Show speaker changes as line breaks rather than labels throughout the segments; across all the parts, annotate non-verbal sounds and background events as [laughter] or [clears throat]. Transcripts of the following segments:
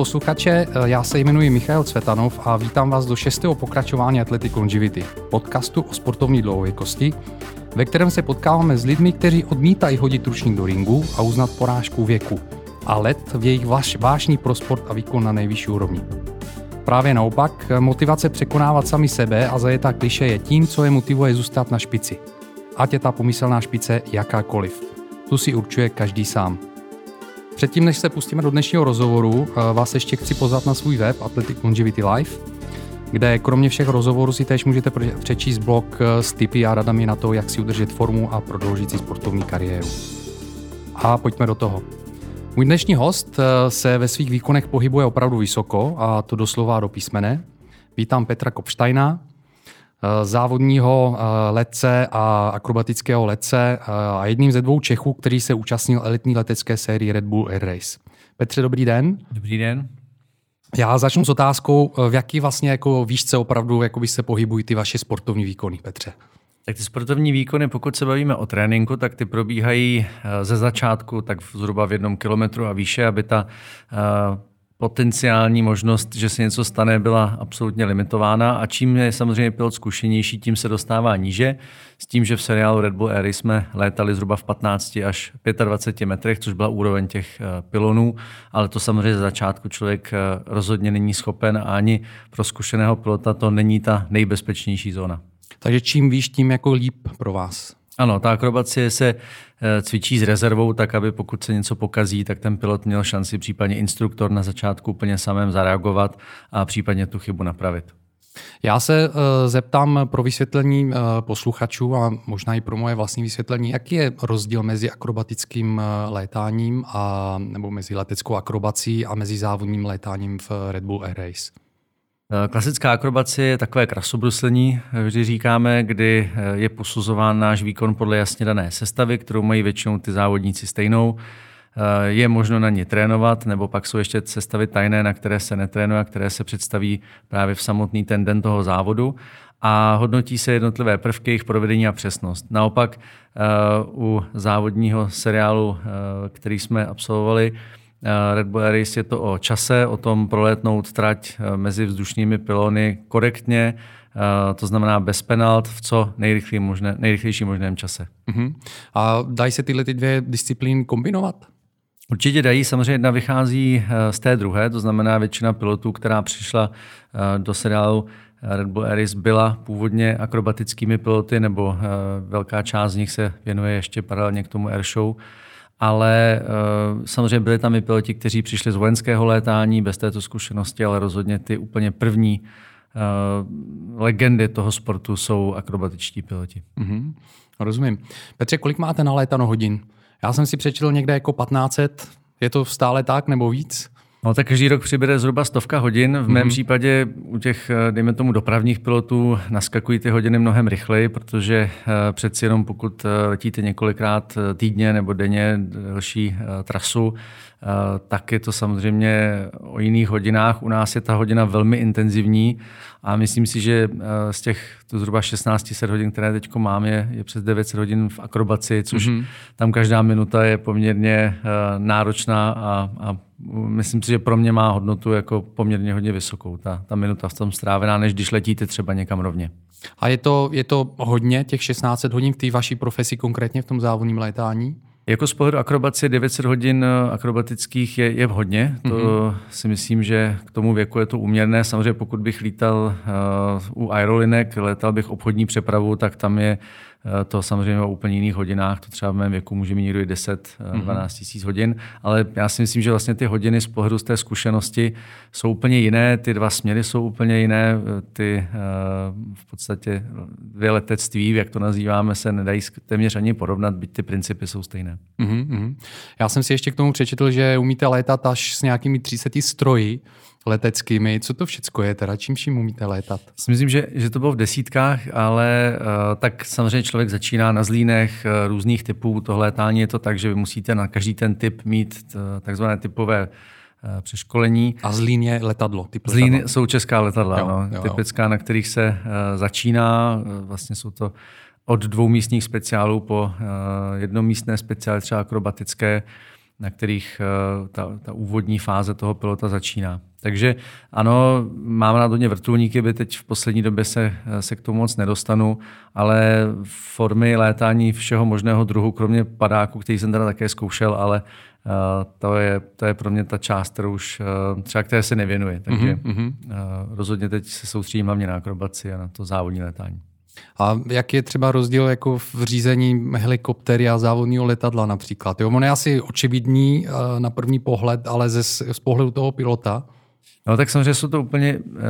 Posluchače, já se jmenuji Michal Cvetanov a vítám vás do šestého pokračování Athletic Longevity, podcastu o sportovní dlouhověkosti, ve kterém se potkáváme s lidmi, kteří odmítají hodit ručník do ringu a uznat porážku věku a let v jejich váš, vášní pro sport a výkon na nejvyšší úrovni. Právě naopak, motivace překonávat sami sebe a zajetá kliše je tím, co je motivuje zůstat na špici. Ať je ta pomyslná špice jakákoliv. Tu si určuje každý sám. Předtím, než se pustíme do dnešního rozhovoru, eh, vás ještě chci pozvat na svůj web Athletic Longevity Life, kde kromě všech rozhovorů si též můžete přečíst blog eh, s tipy a radami na to, jak si udržet formu a prodloužit si sportovní kariéru. A pojďme do toho. Můj dnešní host eh, se ve svých výkonech pohybuje opravdu vysoko, a to doslova do písmene. Vítám Petra Kopštajna, závodního eh, letce a akrobatického letce eh, a jedním ze dvou Čechů, který se účastnil elitní letecké série Red Bull Air Race. Petře, dobrý den.
Dobrý den.
Já začnu s otázkou, v jaký vlastně jako výšce opravdu jako se pohybují ty vaše sportovní výkony, Petře?
Tak ty sportovní výkony, pokud se bavíme o tréninku, tak ty probíhají ze začátku tak zhruba v jednom kilometru a výše, aby ta potenciální možnost, že se něco stane, byla absolutně limitována a čím je samozřejmě pilot zkušenější, tím se dostává níže. S tím, že v seriálu Red Bull Air jsme létali zhruba v 15 až 25 metrech, což byla úroveň těch eh, pilonů, ale to samozřejmě za začátku člověk eh, rozhodně není schopen a ani pro zkušeného pilota to není ta nejbezpečnější zóna.
Takže čím výš, tím jako líp pro vás.
Ano, ta akrobacie se eh, cvičí s rezervou, tak aby pokud se něco pokazí, tak ten pilot měl šanci, případně instruktor na začátku úplně samém zareagovat a případně tu chybu napravit.
Já se uh, zeptám pro vysvětlení uh, posluchačů a možná i pro moje vlastní vysvětlení, jaký je rozdíl mezi akrobatickým létáním a, nebo mezi leteckou akrobací a mezi závodním létáním v Red Bull Air Race?
Eh, klasická akrobacie je takové krasobruslení, eh, vždy říkáme, kdy eh, je posuzován náš výkon podle jasně dané sestavy, kterou mají většinou ty závodníci stejnou. Je možno na ně trénovat, nebo pak jsou ještě sestavy tajné, na které se netrénuje a které se představí právě v samotný ten den toho závodu a hodnotí se jednotlivé prvky, jejich provedení a přesnost. Naopak u závodního seriálu, který jsme absolvovali, Red Bull Air Race je to o čase, o tom prolétnout trať eh, mezi vzdušnými pilony korektně, eh, to znamená bez penalt v co nejrychlejší, možné, nejrychlejší možném čase. Uh-huh.
A dají se tyhle ty dvě disciplíny kombinovat?
Určitě dají, samozřejmě jedna vychází z té druhé, to znamená většina pilotů, která přišla do seriálu Red Bull Air byla původně akrobatickými piloty, nebo velká část z nich se věnuje ještě paralelně k tomu airshow ale uh, samozřejmě byli tam i piloti, kteří přišli z vojenského létání bez této zkušenosti, ale rozhodně ty úplně první uh, legendy toho sportu jsou akrobatičtí piloti.
Mm-hmm. Rozumím. Petře, kolik máte nalétano hodin? Já jsem si přečetl někde jako 1500. Je to stále tak nebo víc?
No tak každý rok přibere zhruba stovka hodin. V mém mm-hmm. případě u těch, eh, dejme tomu, dopravních pilotů naskakují ty hodiny mnohem rychleji, protože eh, přeci jenom pokud eh, letíte několikrát týdně nebo denně delší trasu, tak je to samozřejmě o jiných hodinách. U nás je ta hodina velmi intenzivní a myslím si, že z těch to zhruba 1600 hodin, které teď mám, je, je přes 900 hodin v akrobaci, což mm-hmm. tam každá minuta je poměrně náročná a, a myslím si, že pro mě má hodnotu jako poměrně hodně vysokou, ta, ta minuta v tom strávená, než když letíte třeba někam rovně.
A je to, je to hodně, těch 16 hodin v té vaší profesi, konkrétně v tom závodním létání?
Jako z pohledu akrobacie 900 hodin eh, akrobatických je, je hodně. To mm-hmm. si myslím, že k tomu věku je to úměrné. Samozřejmě pokud bych lítal uh, u aerolinek, letal bych obchodní přepravu, tak tam je to samozřejmě o úplně jiných hodinách, to třeba v mém věku může mít někdo i 10, 12 eh, mhm. tisíc hodin, ale já si myslím, že vlastně ty hodiny z pohledu z té zkušenosti jsou úplně jiné, ty dva směry jsou úplně jiné, eh, ty v podstatě dvě letectví, jak to nazýváme, se nedají téměř ani porovnat, byť ty principy jsou stejné. Mm-hmm.
Já jsem si ještě k tomu přečetl, že umíte létat až s nějakými 30 stroji, leteckými. Co to všechno je teda? Čím vším umíte létat?
Myslím, že, že to bylo v desítkách, ale uh, tak samozřejmě člověk začíná na zlínech uh, různých typů. To létání je to tak, že vy musíte na každý ten typ mít uh, takzvané typové uh, přeškolení.
A zlín je letadlo?
Typ zlín letadla. jsou česká letadla, jo, no, jo, typická, jo. na kterých se uh, začíná. Uh, vlastně jsou to od dvou místních speciálů po uh, jednomístné speciály, třeba akrobatické. na kterých ta, ta úvodní fáze toho pilota začíná. Takže ano, máme na hodně vrtulníky, by teď v poslední době se, se k tomu moc nedostanu, ale formy létání všeho možného druhu, kromě padáku, který jsem teda také zkoušel, ale uh, to, je, to je pro mě ta část, kterou už uh, třeba které se nevěnuje. Takže mm-hmm. uh, rozhodně teď se soustředím hlavně na akrobaci a na to závodní létání.
A jak je třeba rozdíl jako v řízení helikoptery a závodního letadla například? Jo, on je asi očividný na první pohled, ale ze, z pohledu toho pilota –
No tak samozřejmě jsou to úplně uh,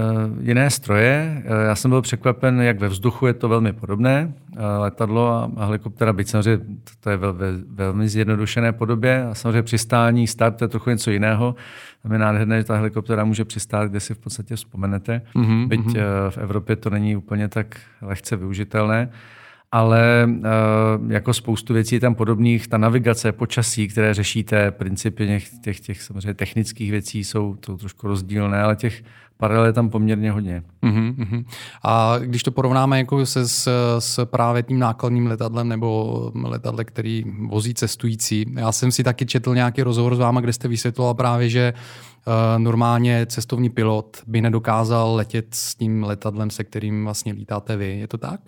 jiné stroje. Uh, já jsem byl překvapen, jak ve vzduchu je to velmi podobné. Uh, letadlo a, a helikoptera, byť samozřejmě to, to je ve, ve velmi zjednodušené podobě. A samozřejmě přistání, start, to je trochu něco jiného. Tam je nádherné, že ta helikoptera může přistát, kde si v podstatě vzpomenete. Mm-hmm. Byť uh, v Evropě to není úplně tak lehce využitelné ale uh, jako spoustu věcí je tam podobných. Ta navigace, počasí, které řešíte, principy těch, těch, těch samozřejmě technických věcí jsou, jsou trošku rozdílné, ale těch paralel je tam poměrně hodně. Uh-huh,
A když to porovnáme jako se s, s právě tím nákladním letadlem nebo letadle, který vozí cestující, já jsem si taky četl nějaký rozhovor s váma, kde jste vysvětloval právě, že uh, normálně cestovní pilot by nedokázal letět s tím letadlem, se kterým vlastně lítáte vy. Je to tak?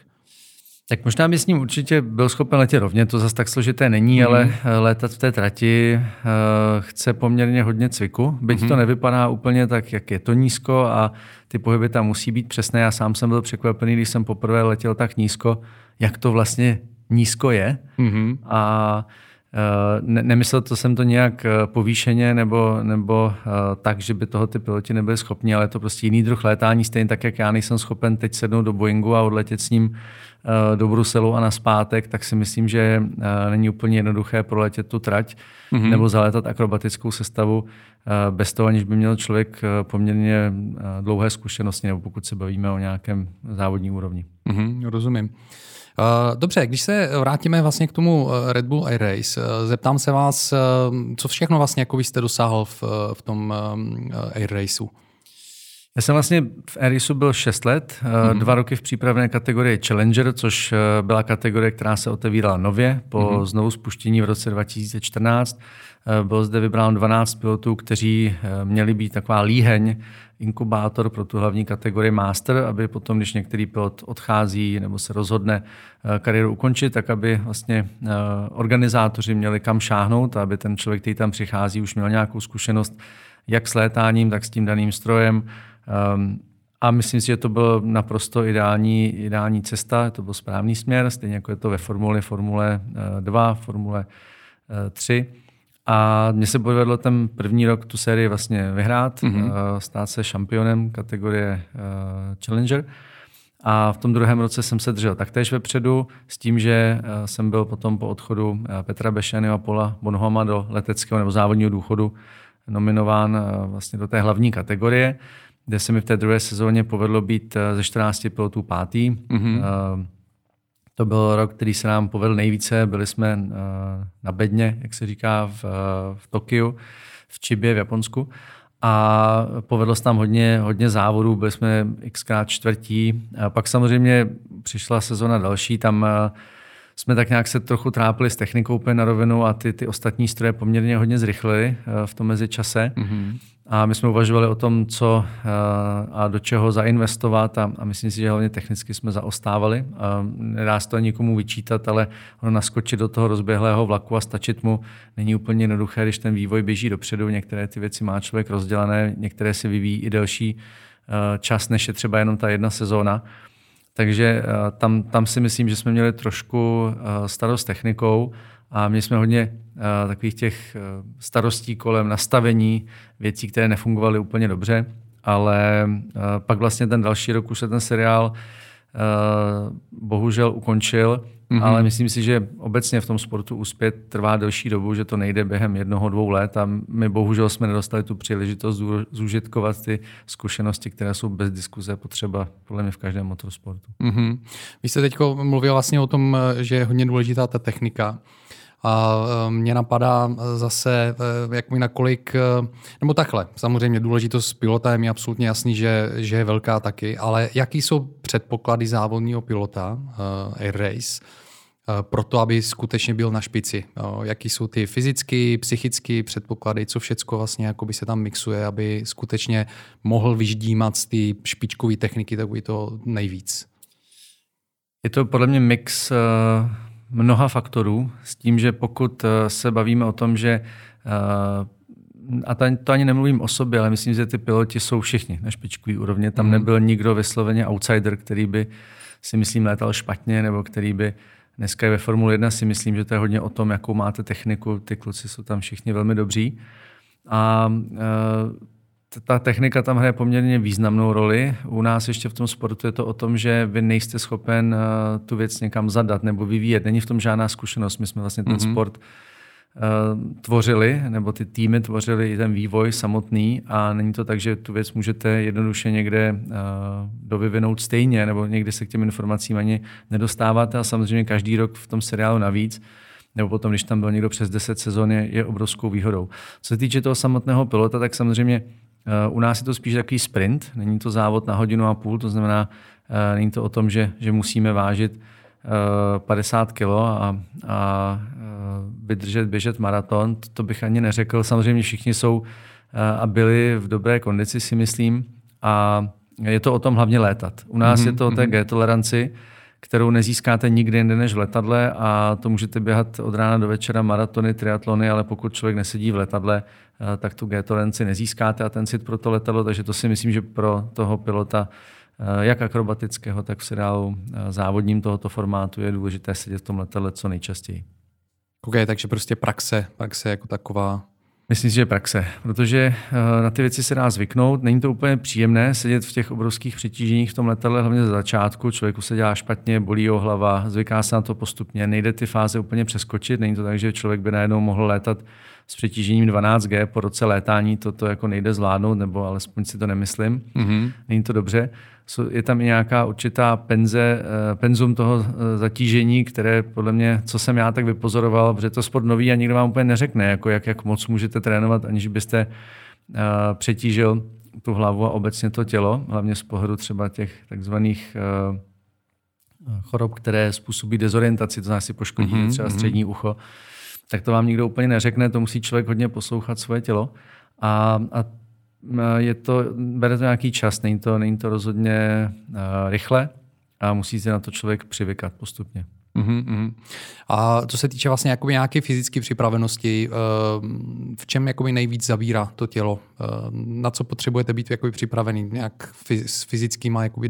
Tak možná by s ním určitě byl schopen letět rovně, to zase tak složité není, mm. ale eh, létat v té trati uh, chce poměrně hodně cviku, byť mm. to nevypadá úplně tak, jak je to nízko a ty pohyby tam musí být přesné. Já sám jsem byl překvapený, když jsem poprvé letěl tak nízko, jak to vlastně nízko je. Mm. A uh, ne, nemyslel to jsem to nějak povýšeně nebo, nebo uh, tak, že by toho ty piloti nebyli schopni, ale je to prostě jiný druh létání, stejně tak, jak já nejsem schopen teď sednout do Boeingu a odletět s ním Eh, do Bruselu a na zpátek, tak si myslím, že eh, není úplně jednoduché proletět tu trať mm-hmm. nebo zalétat akrobatickou sestavu eh, bez toho, aniž by měl člověk poměrně dlouhé zkušenosti, nebo pokud se bavíme o nějakém závodní úrovni.
Mm-hmm, rozumím. Dobře, když se vrátíme vlastně k tomu Red Bull Air Race, zeptám se vás, co všechno vlastně jako jste dosáhl v, v tom Air Raceu?
Já jsem vlastně v Erisu byl 6 let, mm-hmm. dva roky v přípravné kategorii Challenger, což eh, byla kategorie, která se otevírala nově po mm-hmm. znovu spuštění v roce 2014. Eh, bylo zde vybráno 12 pilotů, kteří měli být taková líheň, inkubátor pro tu hlavní kategorii Master, aby potom, když některý pilot odchází nebo se rozhodne kariéru ukončit, tak aby vlastně organizátoři měli kam šáhnout, aby ten člověk, který tam přichází, už měl nějakou zkušenost jak s létáním, tak s tím daným strojem, a myslím si, že to byl naprosto ideální, ideální cesta, to byl správný směr, stejně jako je to ve formule, Formule 2, eh, Formule 3. Eh, a mně se povedlo ten první rok tu sérii vlastně vyhrát, mm-hmm. stát se šampionem kategorie Challenger. A v tom druhém roce jsem se držel taktéž vepředu s tím, že jsem byl potom po odchodu Petra Bešeny a Pola Bonhoma do leteckého nebo závodního důchodu nominován vlastně do té hlavní kategorie kde se mi v té druhé sezóně povedlo být eh, ze 14 pilotů pátý. Mm-hmm. To byl rok, který se nám povedl nejvíce. Byli jsme eh, na bedně, jak se říká, v, v Tokiu, v Čibě v Japonsku. A povedlo se tam hodně, hodně závodů, byli jsme xkrát čtvrtí. A pak samozřejmě přišla sezona další, tam jsme tak nějak se trochu trápili s technikou úplně na rovinu a ty, ty ostatní stroje poměrně hodně zrychlili v tom mezičase. Mm-hmm. A my jsme uvažovali o tom, co eh, a do čeho zainvestovat a, a myslím si, že hlavně technicky jsme zaostávali. A nedá se to nikomu vyčítat, ale ono naskočit do toho rozběhlého vlaku a stačit mu není úplně jednoduché, když ten vývoj běží dopředu. Některé ty věci má člověk rozdělané, některé si vyvíjí i delší eh, čas, než je třeba jenom ta jedna sezóna. Takže eh, tam, tam si myslím, že jsme měli trošku starost technikou a měli jsme hodně uh, takových těch starostí kolem nastavení věcí, které nefungovaly úplně dobře, ale pak vlastně ten další rok už se ten seriál bohužel ukončil, mm-hmm. ale myslím si, že obecně v tom sportu uspět trvá delší dobu, že to nejde během jednoho, dvou let a my bohužel jsme nedostali tu příležitost zúžitkovat ty zkušenosti, které jsou bez diskuze potřeba podle mě v každém motorsportu. Mm-hmm.
Vy jste teď mluvil vlastně o tom, že je hodně důležitá ta technika. A e, mě napadá zase, e, jak mi nakolik, nebo takhle, samozřejmě důležitost pilota je mi absolutně jasný, že, že je velká taky, ale jaký jsou předpoklady závodního pilota Air Race? proto, aby skutečně byl na špici. Jaký jsou ty fyzické, psychické předpoklady, co všecko vlastně by se tam mixuje, aby skutečně mohl vyždímat z ty špičkové techniky takový to nejvíc.
Je to podle mě mix uh, mnoha faktorů s tím, že pokud uh, se bavíme o tom, že uh, a to ani nemluvím o sobě, ale myslím, že ty piloti jsou všichni na špičkový úrovni. Tam mm. nebyl nikdo vysloveně outsider, který by si myslím létal špatně, nebo který by dneska je ve Formule 1 si myslím, že to je hodně o tom, jakou máte techniku. Ty kluci jsou tam všichni velmi dobří. A ta technika tam hraje poměrně významnou roli. U nás ještě v tom sportu je to o tom, že vy nejste schopen uh, tu věc někam zadat nebo vyvíjet. Není v tom žádná zkušenost. My jsme vlastně ten mm-hmm. sport uh, tvořili, nebo ty týmy tvořili i ten vývoj samotný a není to tak, že tu věc můžete jednoduše někde uh, dovyvinout stejně, nebo někdy se k těm informacím ani nedostáváte a samozřejmě každý rok v tom seriálu navíc nebo potom, když tam byl někdo přes 10 sezon, je, je obrovskou výhodou. Co se týče toho samotného pilota, tak samozřejmě u nás je to spíš takový sprint, není to závod na hodinu a půl, to znamená, eh, není to o tom, že, že musíme vážit 50 eh, kg a, a eh, vydržet, běžet maraton, to bych ani neřekl. Samozřejmě všichni jsou a byli v dobré kondici, si myslím. A je to o tom hlavně létat. U nás mm-hmm. je to o té mhm. G-toleranci, kterou nezískáte nikdy jinde než v letadle a to můžete běhat od rána do večera maratony, triatlony, ale pokud člověk nesedí v letadle, eh, tak tu G-toleranci nezískáte a ten cit pro to letadlo, takže to si myslím, že pro toho pilota eh, jak akrobatického, tak v seriálu eh, závodním tohoto formátu je důležité sedět v tom letadle co nejčastěji.
OK, takže prostě praxe, praxe jako taková
Myslím si, že praxe, protože eh, na ty věci se dá zvyknout. Není to úplně příjemné sedět v těch obrovských přetíženích v tom letadle, hlavně za začátku. Člověku se dělá špatně, bolí ho hlava, zvyká se na to postupně. Nejde ty fáze úplně přeskočit. Není to tak, že člověk by najednou mohl létat s přetížením 12G po roce létání. Toto jako nejde zvládnout, nebo alespoň si to nemyslím. Mm-hmm. Není to dobře je tam i nějaká určitá penze, eh, penzum toho eh, zatížení, které podle mě, co jsem já tak vypozoroval, protože to sport nový a nikdo vám úplně neřekne, jako jak, jak moc můžete trénovat, aniž byste uh, přetížil tu hlavu a obecně to tělo, hlavně z pohledu třeba těch takzvaných uh, chorob, které způsobí dezorientaci, to znamená si poškodí mm-hmm, třeba mhm. střední ucho, tak to vám nikdo úplně neřekne, to musí člověk hodně poslouchat svoje tělo. A, a je to, bere to nějaký čas, není to, není to rozhodně uh, rychle a musí se na to člověk přivykat postupně.
Uh-huh, A co se týče vlastně jakoby nějaké fyzické připravenosti, uh, v čem jakoby nejvíc zabírá to tělo? Na co potřebujete být jakoby připravený nějak s fyzickým jakoby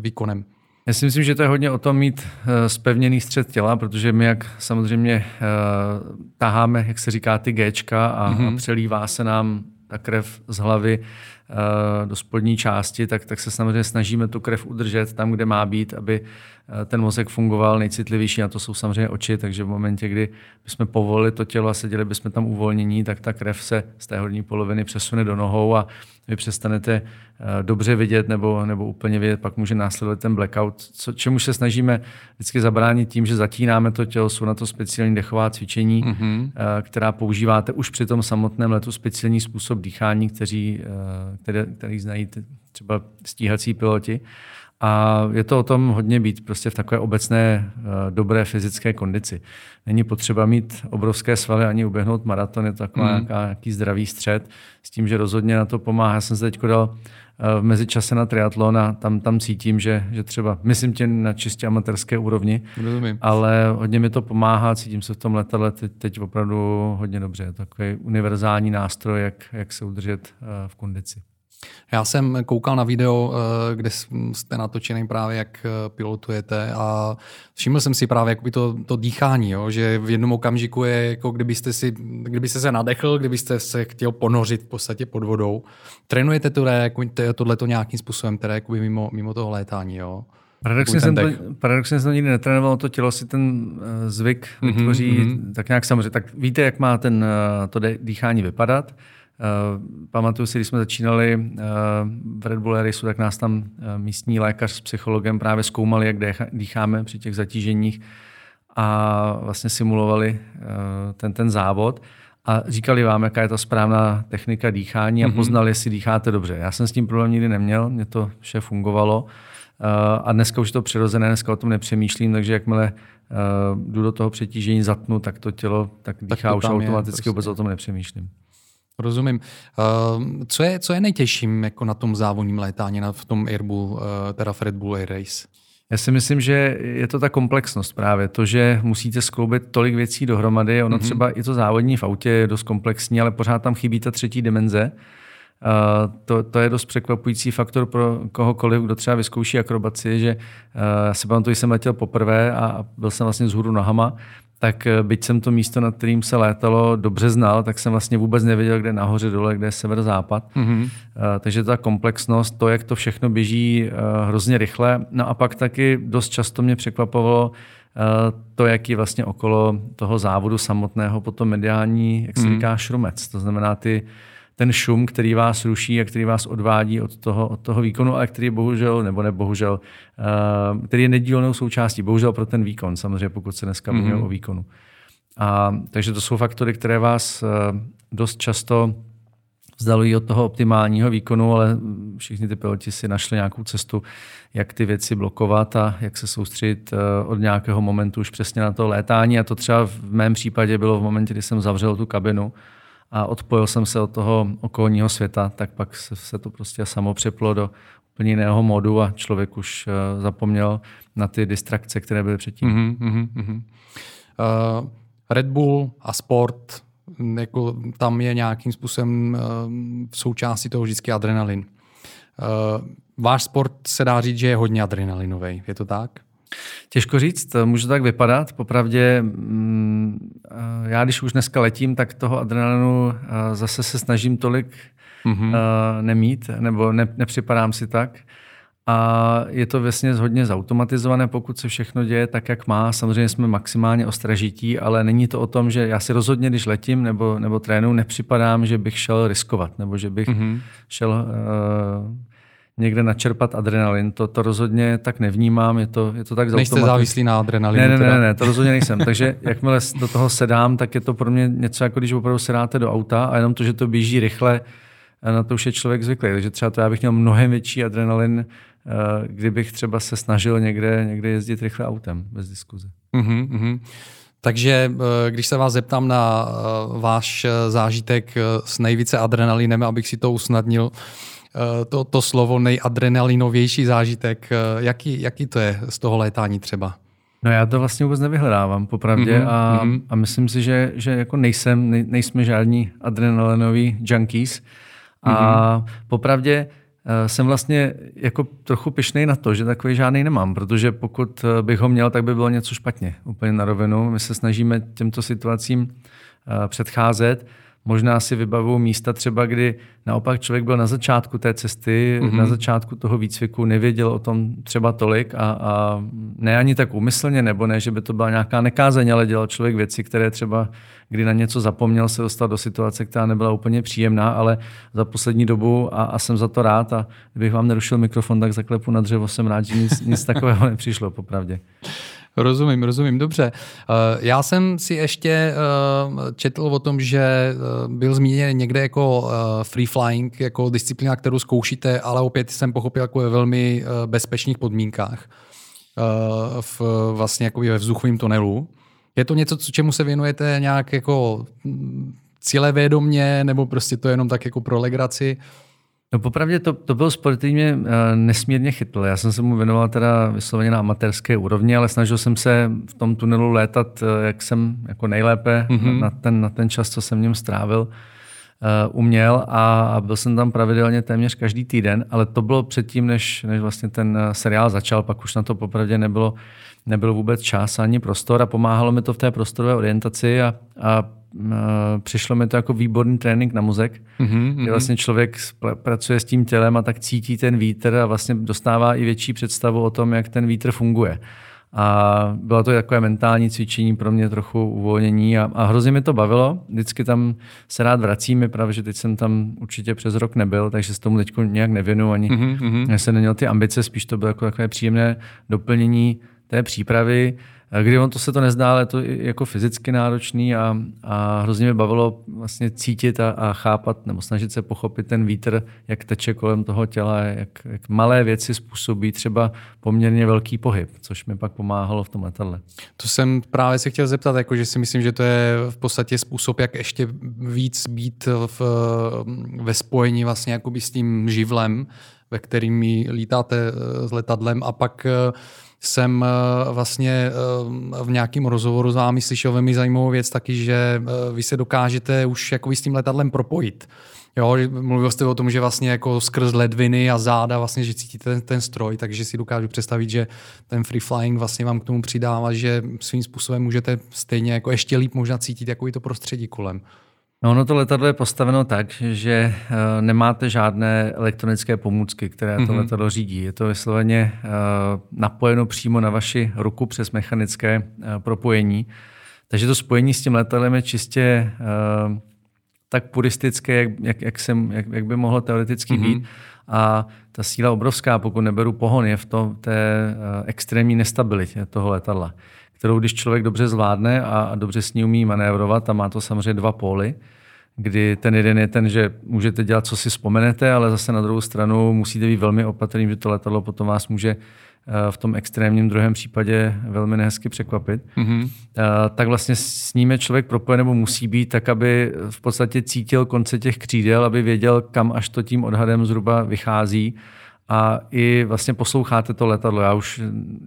výkonem?
Já si myslím, že to je hodně o tom mít spevněný střed těla, protože my jak samozřejmě uh, taháme, jak se říká, ty Gčka a, uh-huh. a mhm. přelívá se nám ta krev z hlavy uh, do spodní části, tak, tak se samozřejmě snažíme tu krev udržet tam, kde má být, aby ten mozek fungoval nejcitlivější, a to jsou samozřejmě oči, takže v momentě, kdy bychom povolili to tělo a seděli bychom tam uvolnění, tak ta krev se z té horní poloviny přesune do nohou a vy přestanete eh, dobře vidět nebo, nebo úplně vidět, pak může následovat ten blackout, co, čemu se snažíme vždycky zabránit tím, že zatínáme to tělo, jsou na to speciální dechová cvičení, mm-hmm. která používáte už při tom samotném letu, speciální způsob dýchání, kteří, eh, které, který znají třeba stíhací piloti. A je to o tom hodně být prostě v takové obecné dobré fyzické kondici. Není potřeba mít obrovské svaly ani uběhnout maraton, je to takový mm. nějaký zdravý střed s tím, že rozhodně na to pomáhá. Já jsem se teď dal eh, v mezičase na triatlon a tam, tam cítím, že, že třeba, myslím tě na čistě amatérské úrovni,
Rozumím.
ale hodně mi to pomáhá, cítím se v tom letadle teď, teď opravdu hodně dobře. Je to takový univerzální nástroj, jak, jak se udržet eh, v kondici.
Já jsem koukal na video, eh, kde jste natočený právě, jak eh, pilotujete a všiml jsem si právě jakoby to, to dýchání, jo, že v jednom okamžiku je, jako kdybyste, si, kdybyste se nadechl, kdybyste se chtěl ponořit v podstatě pod vodou. Trénujete to, jako, tohleto nějakým způsobem, které jakoby mimo, mimo toho létání, jo?
Paradoxně jsem, to, paradoxně jsem to nikdy netrénoval, to tělo si ten uh, zvyk mm-hmm, vytvoří mm-hmm. tak nějak samozřejmě. Tak víte, jak má ten, to dýchání vypadat. Uh, pamatuju si, když jsme začínali uh, v Red Bull Raceu, tak nás tam uh, místní lékař s psychologem právě zkoumali, jak dýcháme při těch zatíženích a vlastně simulovali ten, ten závod a říkali vám, jaká je ta správná technika dýchání a mm-hmm. poznali, jestli dýcháte dobře. Já jsem s tím problém nikdy neměl, mě to vše fungovalo. a dneska už je to přirozené, dneska o tom nepřemýšlím, takže jakmile jdu do toho přetížení, zatnu, tak to tělo tak dýchá tak už automaticky, prostě. vůbec o tom nepřemýšlím.
Rozumím. Uh, co, je, co je nejtěžším jako na tom závodním létání, na, v tom Airbull, uh, teda v Red Bull Air Race?
Já si myslím, že je to ta komplexnost právě. To, že musíte skloubit tolik věcí dohromady. Ono mm-hmm. třeba i to závodní v autě je dost komplexní, ale pořád tam chybí ta třetí dimenze. Uh, to, to je dost překvapující faktor pro kohokoliv, kdo třeba vyzkouší akrobaci, že uh, si pamatuju, jsem letěl poprvé a byl jsem vlastně z hůru nohama tak eh, byť jsem to místo, nad kterým se létalo, dobře znal, tak jsem vlastně vůbec nevěděl, kde je nahoře, dole, kde je sever-západ. Mm-hmm. Takže ta komplexnost, to, jak to všechno běží eh, hrozně rychle. No a pak taky dost často mě překvapovalo to, jak je vlastně okolo toho závodu samotného potom mediální, jak se mm-hmm. říká, šrumec. To znamená ty ten šum, který vás ruší a který vás odvádí od toho, od toho výkonu, ale který je bohužel, nebo ne bohužel, uh, který je nedílnou součástí, bohužel pro ten výkon, samozřejmě pokud se dneska mm-hmm. o výkonu. A, takže to jsou faktory, které vás uh, dost často vzdalují od toho optimálního výkonu, ale všichni ty piloti si našli nějakou cestu, jak ty věci blokovat a jak se soustředit uh, od nějakého momentu už přesně na to létání. A to třeba v mém případě bylo v momentě, kdy jsem zavřel tu kabinu a odpojil jsem se od toho okolního světa, tak pak se, to prostě samo přeplo do úplně jiného modu a člověk už uh, zapomněl na ty distrakce, které byly předtím. Mm-hmm, mm-hmm.
Uh, Red Bull a sport, jako tam je nějakým způsobem uh, v součástí toho vždycky adrenalin. Uh, váš sport se dá říct, že je hodně adrenalinový, je to tak?
Těžko říct, může tak vypadat. Popravdě, mm, já když už dneska letím, tak toho adrenalinu zase se snažím tolik mm-hmm. nemít, nebo ne, nepřipadám si tak. A je to vlastně hodně zautomatizované, pokud se všechno děje tak, jak má. Samozřejmě jsme maximálně ostražití, ale není to o tom, že já si rozhodně, když letím nebo, nebo trénu, nepřipadám, že bych šel riskovat, nebo že bych mm-hmm. šel uh, někde načerpat adrenalin. To, to rozhodně tak nevnímám, je to, je to tak
Nejste závislý na adrenalinu?
Ne, ne, ne, ne, to rozhodně nejsem. Takže jakmile do toho sedám, tak je to pro mě něco jako když opravdu sedáte do auta a jenom to, že to běží rychle, na to už je člověk zvyklý. Takže třeba to já bych měl mnohem větší adrenalin, eh, kdybych třeba se snažil někde, někde jezdit rychle autem, bez diskuze. Uh-huh, uh-huh.
Takže eh, když se vás zeptám na eh, váš zážitek s nejvíce adrenalinem, abych si to usnadnil, Eh, to, to slovo nejadrenalinovější zážitek. Eh, jaký, jaký to je z toho létání třeba?
No já to vlastně vůbec nevyhledávám, popravdě. Mm-hmm. A, mm-hmm. a myslím si, že, že jako nejsem, nej, nejsme žádní adrenalinoví junkies. A mm-hmm. popravdě eh, jsem vlastně jako trochu pišnej na to, že takový žádný nemám, protože pokud bych ho měl, tak by bylo něco špatně, úplně na rovinu. My se snažíme těmto situacím předcházet Možná si vybavuju místa třeba, kdy naopak člověk byl na začátku té cesty, mm-hmm. na začátku toho výcviku, nevěděl o tom třeba tolik a, a ne ani tak úmyslně, nebo ne, že by to byla nějaká nekázeň, ale dělal člověk věci, které třeba, kdy na něco zapomněl, se dostal do situace, která nebyla úplně příjemná, ale za poslední dobu, a, a jsem za to rád, a kdybych vám nerušil mikrofon, tak zaklepu na dřevo, jsem rád, že nic, nic takového [laughs] nepřišlo, popravdě.
Rozumím, rozumím, dobře. Eh, já jsem si ještě eh, četl o tom, že eh, byl zmíněn někde jako free flying, jako disciplína, kterou zkoušíte, ale opět jsem pochopil jako ve velmi bezpečných podmínkách v, vlastně jako ve vzduchovém tunelu. Je to něco, čemu se věnujete nějak jako hm, cílevědomně, nebo prostě to je jenom tak jako pro legraci?
No popravdě to, to byl sportivně uh, nesmírně chytl. Já jsem se mu věnoval teda vysloveně na amatérské úrovni, ale snažil jsem se v tom tunelu létat, uh, jak jsem jako nejlépe mm-hmm. na, ten, na ten čas, co jsem v něm strávil, uh, uměl a, a byl jsem tam pravidelně téměř každý týden, ale to bylo předtím, než, než vlastně ten seriál začal, pak už na to popravdě nebylo, nebyl vůbec čas ani prostor a pomáhalo mi to v té prostorové orientaci a, a přišlo mi to jako výborný trénink na mozek, mm-hmm, kdy vlastně člověk pracuje s tím tělem a tak cítí ten vítr a vlastně dostává i větší představu o tom, jak ten vítr funguje. A bylo to takové mentální cvičení pro mě trochu uvolnění a, a hrozně mi to bavilo. Vždycky tam se rád vracím, je právě, že teď jsem tam určitě přes rok nebyl, takže se tomu teď nějak nevěnu, ani mm-hmm. jsem neměl ty ambice, spíš to bylo jako takové příjemné doplnění té přípravy. Kdy on to se to nezdá, ale to je jako fyzicky náročný a, a hrozně mě bavilo vlastně cítit a, a chápat nebo snažit se pochopit ten vítr, jak teče kolem toho těla, jak, jak malé věci způsobí třeba poměrně velký pohyb, což mi pak pomáhalo v tom letadle.
To jsem právě se chtěl zeptat, jako, že si myslím, že to je v podstatě způsob, jak ještě víc být v, ve spojení vlastně s tím živlem, ve kterým lítáte s letadlem a pak jsem eh, vlastně eh, v nějakém rozhovoru s vámi slyšel velmi zajímavou věc taky, že eh, vy se dokážete už jako s tím letadlem propojit. Jo, mluvil jste o tom, že vlastně jako skrz ledviny a záda vlastně, že cítíte ten, ten stroj, takže si dokážu představit, že ten free flying vlastně vám k tomu přidává, že svým způsobem můžete stejně jako ještě líp možná cítit jako to prostředí kolem.
No, ono to letadlo je postaveno tak, že uh, nemáte žádné elektronické pomůcky, které mm-hmm. to mhm. letadlo řídí. Je to vysloveně uh, napojeno přímo na vaši ruku přes mechanické uh, propojení. Takže to spojení s tím letadlem je čistě uh, tak puristické, jak, jak, jak, jsem, jak, jak by mohlo teoreticky mm-hmm. být. A ta síla obrovská, pokud neberu pohon, je v tom, té uh, extrémní nestabilitě toho letadla kterou když člověk dobře zvládne a, dobře s ní umí manévrovat, a má to samozřejmě dva póly, kdy ten jeden je ten, že můžete dělat, co si vzpomenete, ale zase na druhou stranu musíte být velmi opatrný, že to letadlo potom vás může eh, v tom extrémním druhém případě velmi nehezky překvapit. Mm-hmm. Tak vlastně s ním je člověk propojen nebo musí být tak, aby v podstatě cítil konce těch křídel, aby věděl, kam až to tím odhadem zhruba vychází a i vlastně posloucháte to letadlo. Já už,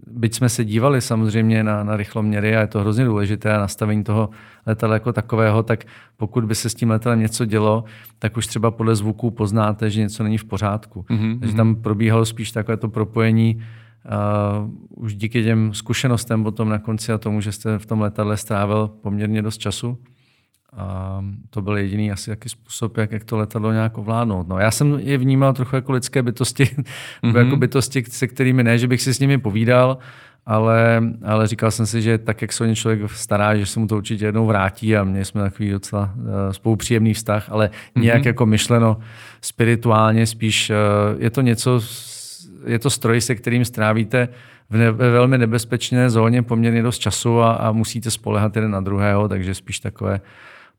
byť jsme se dívali samozřejmě na, na rychloměry a je to hrozně důležité a nastavení toho letadla jako takového, tak pokud by se s tím letadlem něco dělo, tak už třeba podle zvuků poznáte, že něco není v pořádku. Mm-hmm. Takže tam probíhalo spíš takové to propojení Uh, už díky těm zkušenostem potom na konci a tomu, že jste v tom letadle strávil poměrně dost času, a to byl jediný asi jaký způsob, jak, jak to letadlo nějak ovládnout. No, já jsem je vnímal trochu jako lidské bytosti, [laughs] mm-hmm. jako bytosti, se kterými ne, že bych si s nimi povídal, ale, ale říkal jsem si, že tak, jak se o ně člověk stará, že se mu to určitě jednou vrátí a měli jsme takový docela uh, spolupříjemný vztah, ale mm-hmm. nějak jako myšleno spirituálně, spíš uh, je to něco, je to stroj, se kterým strávíte v ne, ve velmi nebezpečné zóně poměrně dost času a, a musíte spolehat jeden na druhého, takže spíš takové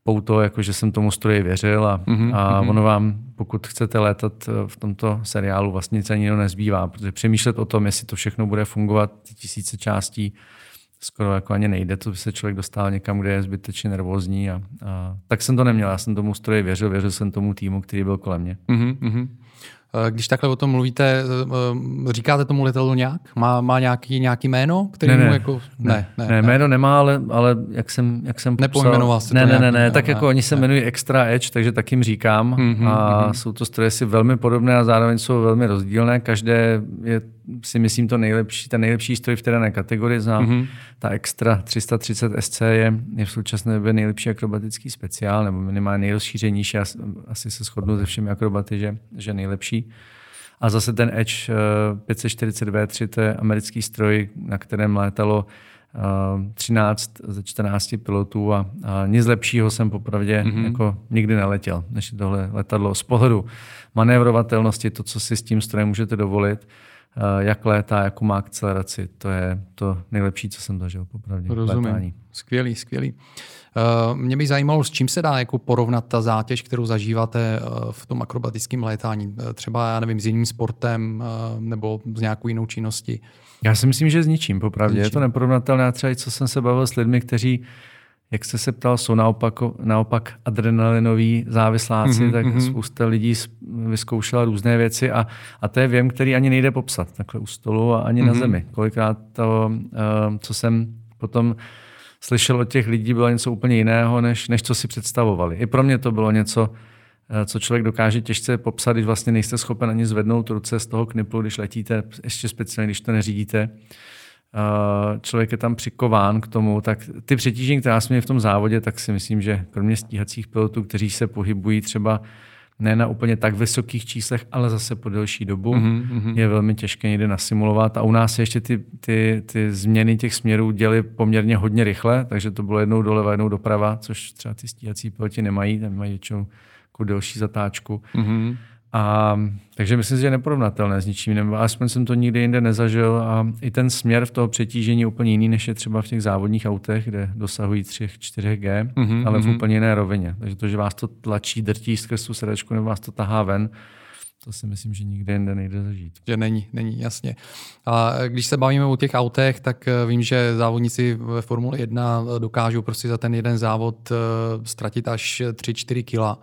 pouto, jako že jsem tomu stroji věřil a, mm-hmm. a mhm. ono vám, pokud chcete létat eh, v tomto seriálu, vlastně nic ani nezbývá, protože přemýšlet o tom, jestli to všechno bude fungovat, ty tisíce částí, skoro jako ani nejde, to by se člověk dostal někam, kde je zbytečně nervózní. A, a, tak jsem to neměl, já jsem tomu stroji věřil, věřil jsem tomu týmu, který byl kolem mě.
Mm-hmm. Eh, když takhle o tom mluvíte, eh, říkáte tomu letadlu nějak? Má, má nějaký, nějaký jméno? Který
ne, ne,
mu
jako... ne, ne, ne, ne, jméno nemá, ale, ale jak jsem, jak jsem
popsal...
ne, ne, ne, ne, tak jako ne, oni se ne. jmenují Extra Edge, takže tak jim říkám. Mm-hmm, a mm-hmm. jsou to stroje si velmi podobné a zároveň jsou velmi rozdílné. Každé je si myslím to nejlepší, ten nejlepší stroj v té dané kategorii. Znám mm-hmm. ta Extra 330 SC je, je v současné době nejlepší akrobatický speciál, nebo minimálně nejrozšířenější. Asi se shodnu se všemi akrobaty, že, že nejlepší. A zase ten Edge 540 V3, to je americký stroj, na kterém létalo 13 ze 14 pilotů a, a nic lepšího jsem popravdě mm-hmm. jako nikdy neletěl, než tohle letadlo. Z pohledu manévrovatelnosti, to, co si s tím strojem můžete dovolit, Eh, jak létá, jakou má akceleraci. To je to nejlepší, co jsem zažil popravdě.
Rozumím. Létání. Skvělý, skvělý. Uh, mě by zajímalo, s čím se dá jako porovnat ta zátěž, kterou zažíváte uh, v tom akrobatickém létání. Třeba, já nevím, s jiným sportem nebo s nějakou jinou činností.
Já si myslím, že s ničím, popravdě. S ničím. Je to neporovnatelné. Třeba co jsem se bavil s lidmi, kteří jak jste se ptal, jsou naopak, naopak adrenalinoví závisláci, mm-hmm, tak mm-hmm. spousta lidí vyzkoušela různé věci a, a to je věm, který ani nejde popsat takhle u stolu a ani mm-hmm. na mhm. zemi. Kolikrát to, uh, co jsem potom slyšel od těch lidí, bylo něco úplně jiného, než, než co si představovali. I pro mě to bylo něco, eh, co člověk dokáže těžce popsat, když vlastně nejste schopen ani zvednout ruce z toho kniplu, když letíte, ještě speciálně, když to neřídíte. Eh, člověk je tam přikován k tomu, tak ty přetížení, která jsme v tom závodě, tak si myslím, že kromě stíhacích pilotů, kteří se pohybují třeba ne na úplně tak vysokých číslech, ale zase po delší dobu, mm-hmm. je velmi těžké někde nasimulovat. A u nás se ještě ty, ty, ty změny těch směrů děly poměrně hodně rychle, takže to bylo jednou doleva, jednou doprava, což třeba ty stíhací piloti nemají, tam mají většinou jako delší zatáčku. Mm-hmm. A, takže myslím si, že je neporovnatelné s ničím jiným. Aspoň jsem to nikdy jinde nezažil a i ten směr v toho přetížení je úplně jiný, než je třeba v těch závodních autech, kde dosahují 3-4G, mm-hmm, ale v mm-hmm. úplně jiné rovině. Takže to, že vás to tlačí, drtí skrz tu srdečku nebo vás to tahá ven, to si myslím, že nikde jinde nejde zažít.
Že není, není, jasně. A když se bavíme o těch autech, tak eh, vím, že závodníci ve Formule 1 dokážou prostě za ten jeden závod eh, ztratit až 3-4 kila.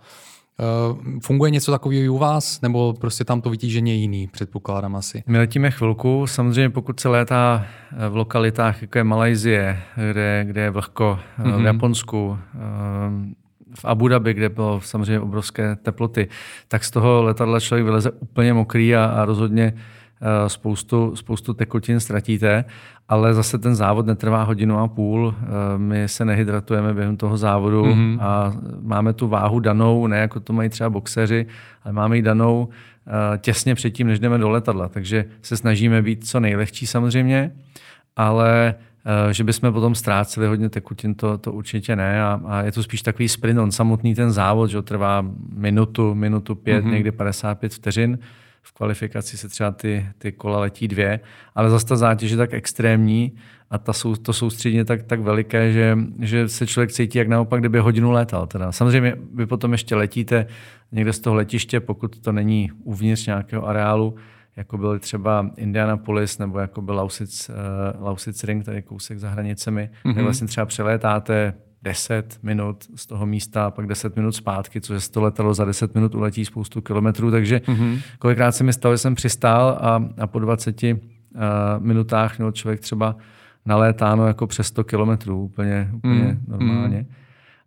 Eh, funguje něco takového i u vás, nebo prostě tam to vytížení je jiný, předpokládám asi?
My letíme chvilku, samozřejmě pokud se létá v lokalitách, jako je Malajzie, kde, kde je vlhko, mm-hmm. v mhm. Japonsku, v Abu Dhabi, kde bylo samozřejmě obrovské teploty, tak z toho letadla člověk vyleze úplně mokrý a, a rozhodně eh, spoustu, spoustu tekutin ztratíte, ale zase ten závod netrvá hodinu a půl. Eh, my se nehydratujeme během toho závodu mm-hmm. a máme tu váhu danou, ne jako to mají třeba boxeři, ale máme ji danou eh, těsně předtím, než jdeme do letadla. Takže se snažíme být co nejlehčí samozřejmě, ale Eh, že bychom potom ztráceli hodně tekutin, to, to určitě ne. A, a je to spíš takový sprint, on samotný ten závod, že trvá minutu, minutu pět, mm-hmm. někdy 55 vteřin. V kvalifikaci se třeba ty, ty kola letí dvě, ale zase ta zátěž je tak extrémní a ta sou, to soustředně tak, tak veliké, že, že se člověk cítí jak naopak, kdyby hodinu létal. Teda. Samozřejmě vy potom ještě letíte někde z toho letiště, pokud to není uvnitř nějakého areálu, jako byl třeba Indianapolis nebo jako byl Lausitz, uh, Lausitz Ring, tady kousek za hranicemi, mm-hmm. kde vlastně třeba přelétáte 10 minut z toho místa a pak 10 minut zpátky, což se to letalo za 10 minut uletí spoustu kilometrů, takže mm-hmm. kolikrát se mi stalo, že jsem přistál a, a po 20 uh, minutách měl člověk třeba nalétáno jako přes 100 kilometrů, úplně, úplně mm. normálně. Mm.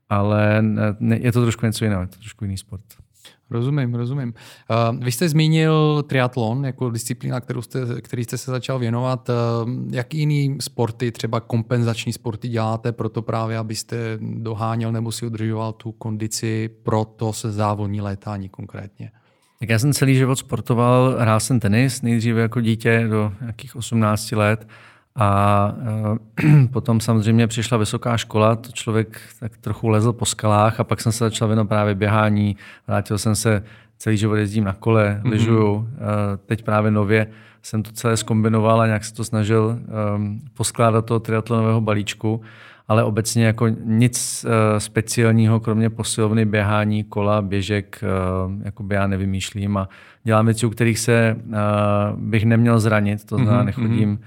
Ale ne, je to trošku něco jiného, je to trošku jiný sport.
Rozumím, rozumím. Uh, vy jste zmínil triatlon jako disciplína, kterou jste, který jste se začal věnovat. Uh, jak jiný sporty, třeba kompenzační sporty děláte pro to právě, abyste doháněl nebo si udržoval tu kondici pro to se závodní létání konkrétně?
Tak já jsem celý život sportoval, hrál jsem tenis, nejdříve jako dítě do nějakých 18 let a e, [clears throat] potom samozřejmě přišla vysoká škola, to člověk tak trochu lezl po skalách a pak jsem se začal věnovat právě běhání, vrátil jsem se, celý život jezdím na kole, mm-hmm. lyžuju, e, teď právě nově jsem to celé skombinoval a nějak se to snažil um, poskládat toho triatlonového balíčku, ale obecně jako nic uh, speciálního, kromě posilovny, běhání, kola, běžek, uh, jako já nevymýšlím a dělám věci, u kterých se uh, bych neměl zranit, to znamená, mm-hmm. nechodím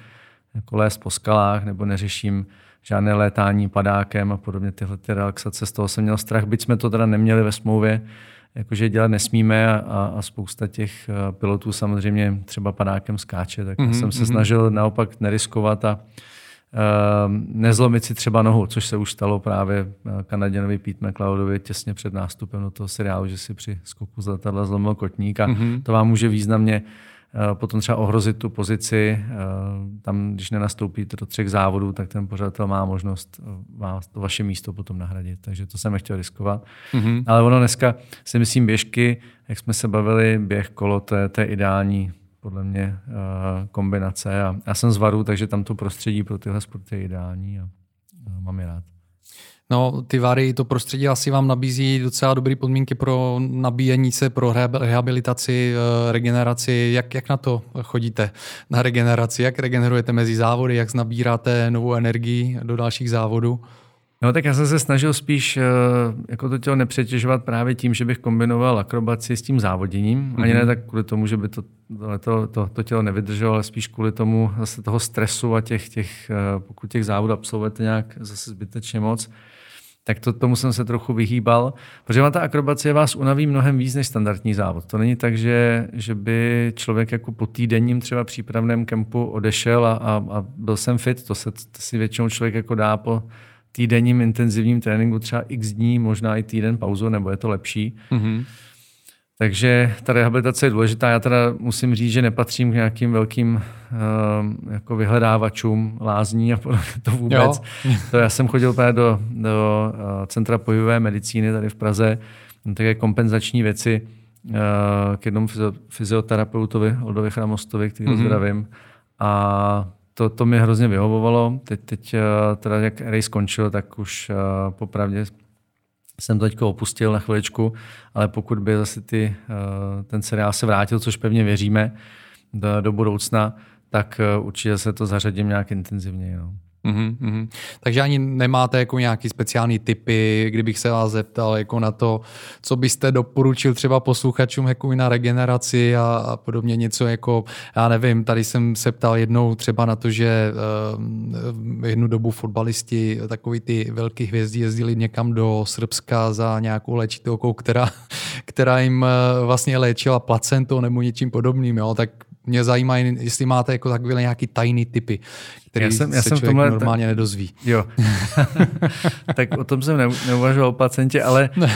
jako lézt po skalách nebo neřeším žádné létání padákem a podobně tyhle ty relaxace. Z toho jsem měl strach, byť jsme to teda neměli ve smlouvě, jakože dělat nesmíme a, a spousta těch eh, pilotů samozřejmě třeba padákem skáče, tak mm-hmm, jsem se mm-hmm. snažil naopak neriskovat a uh, nezlomit si třeba nohu, což se už stalo právě eh, Kanaděnovi Pete McLeodovi těsně před nástupem do toho seriálu, že si při skoku z letadla zlomil kotník a mm-hmm. to vám může významně Eh, potom třeba ohrozit tu pozici. Eh, tam, když nenastoupíte do třech závodů, tak ten pořadatel má možnost eh, vás, to vaše místo potom nahradit. Takže to jsem nechtěl riskovat. Mm-hmm. Ale ono dneska si myslím běžky, jak jsme se bavili, běh, kolo, to je, to je ideální podle mě kombinace. A já jsem z Varu, takže tam to prostředí pro tyhle sporty je ideální a mám je rád.
No, ty Vary, to prostředí asi vám nabízí docela dobré podmínky pro nabíjení se, pro rehabilitaci, eh, regeneraci. Jak, jak na to chodíte, na regeneraci? Jak regenerujete mezi závody? Jak nabíráte novou energii do dalších závodů?
No tak já jsem se snažil spíš eh, jako to tělo nepřetěžovat právě tím, že bych kombinoval akrobaci s tím závoděním. Ani mm-hmm. ne tak kvůli tomu, že by to, to, to, to tělo nevydrželo, ale spíš kvůli tomu zase toho stresu a těch, těch eh, pokud těch závodů absolvujete nějak zase zbytečně moc, tak to, tomu jsem se trochu vyhýbal, protože ta akrobacie vás unaví mnohem víc než standardní závod. To není tak, že, že by člověk jako po týdenním třeba přípravném kempu odešel a, a, a byl jsem fit. To, se, to si většinou člověk jako dá po týdenním intenzivním tréninku třeba x dní, možná i týden pauzu, nebo je to lepší. Mm-hmm. Takže ta rehabilitace je důležitá. Já teda musím říct, že nepatřím k nějakým velkým uh, jako vyhledávačům lázní a to vůbec. To já jsem chodil právě do, do uh, Centra pohybové medicíny tady v Praze, také kompenzační věci uh, k jednomu fyzioterapeutovi, Oldovi Chramostovi, který mm-hmm. zdravím. A to, to mi hrozně vyhovovalo. Teď, teď uh, teda jak race skončil, tak už uh, popravdě jsem teď opustil na chviličku, ale pokud by zase ty, ten seriál se vrátil, což pevně věříme do, do budoucna, tak určitě se to zařadím nějak intenzivně. No.
Mm-hmm. Takže ani nemáte jako nějaký speciální typy, kdybych se vás zeptal jako na to, co byste doporučil třeba posluchačům jako na regeneraci a, a podobně něco jako, já nevím, tady jsem se ptal jednou třeba na to, že uh, jednu dobu fotbalisti, takový ty velký hvězdy jezdili někam do Srbska za nějakou léčitelkou, která, která jim uh, vlastně léčila placentou nebo něčím podobným, jo, tak mě zajímá, jestli máte jako takové nějaký tajný typy, který já jsem, já se jsem člověk tomhle, normálně nedozví.
Jo. [laughs] tak o tom jsem neuvažoval o pacientě, ale uh, [laughs]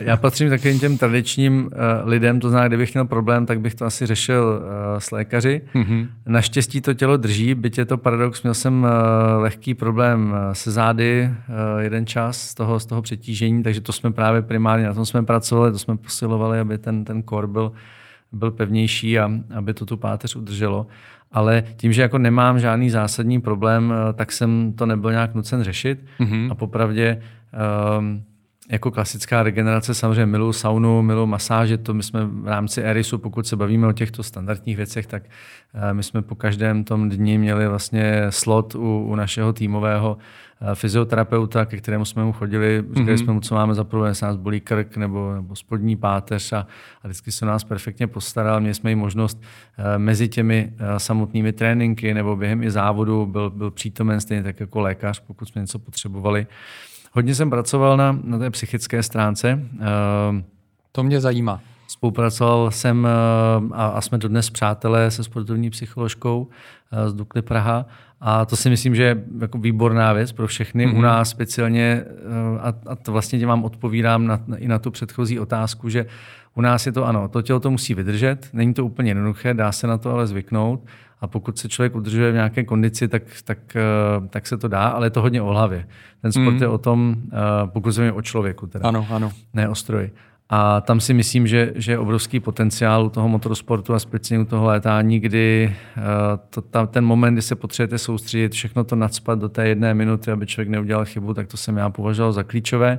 já patřím takovým těm tradičním uh, lidem, to znamená, kdybych měl problém, tak bych to asi řešil uh, s lékaři. Mm-hmm. Naštěstí to tělo drží, byť je to paradox, měl jsem uh, lehký problém se zády uh, jeden čas z toho, z toho přetížení, takže to jsme právě primárně, na tom jsme pracovali, to jsme posilovali, aby ten, ten kor byl byl pevnější a aby to tu páteř udrželo. Ale tím, že jako nemám žádný zásadní problém, eh, tak jsem to nebyl nějak nucen řešit. Mm-hmm. A popravdě um, jako klasická regenerace samozřejmě miluji saunu, miluji masáže, to my jsme v rámci Erisu, pokud se bavíme o těchto standardních věcech, tak eh, my jsme po každém tom dni měli vlastně slot u, u našeho týmového fyzioterapeuta, ke kterému jsme mu chodili, říkali mm-hmm. jsme mu, co máme za problém, jestli nás bolí krk nebo, nebo spodní páteř a, a vždycky se nás perfektně postaral. Měli jsme i možnost eh, mezi těmi samotnými tréninky nebo během i závodu byl, byl přítomen stejně tak jako lékař, pokud jsme něco potřebovali. Hodně jsem pracoval na, na té psychické stránce.
To mě zajímá.
Spolupracoval jsem eh, a, a jsme dodnes přátelé se sportovní psycholožkou eh, z Dukly Praha a to si myslím, že je jako výborná věc pro všechny. Mm-hmm. U nás speciálně, eh, a, a to vlastně tě vám odpovídám na, na, i na tu předchozí otázku, že u nás je to ano, to tělo to musí vydržet, není to úplně jednoduché, dá se na to ale zvyknout a pokud se člověk udržuje v nějaké kondici, tak, tak, tak se to dá, ale je to hodně o hlavě. Ten sport mm. je o tom, pokud se o člověku, teda,
ano, ano.
ne o stroji. A tam si myslím, že, že je obrovský potenciál u toho motorsportu a speciálně u toho létání, kdy uh, to, ta, ten moment, kdy se potřebujete soustředit, všechno to nadspat do té jedné minuty, aby člověk neudělal chybu, tak to jsem já považoval za klíčové.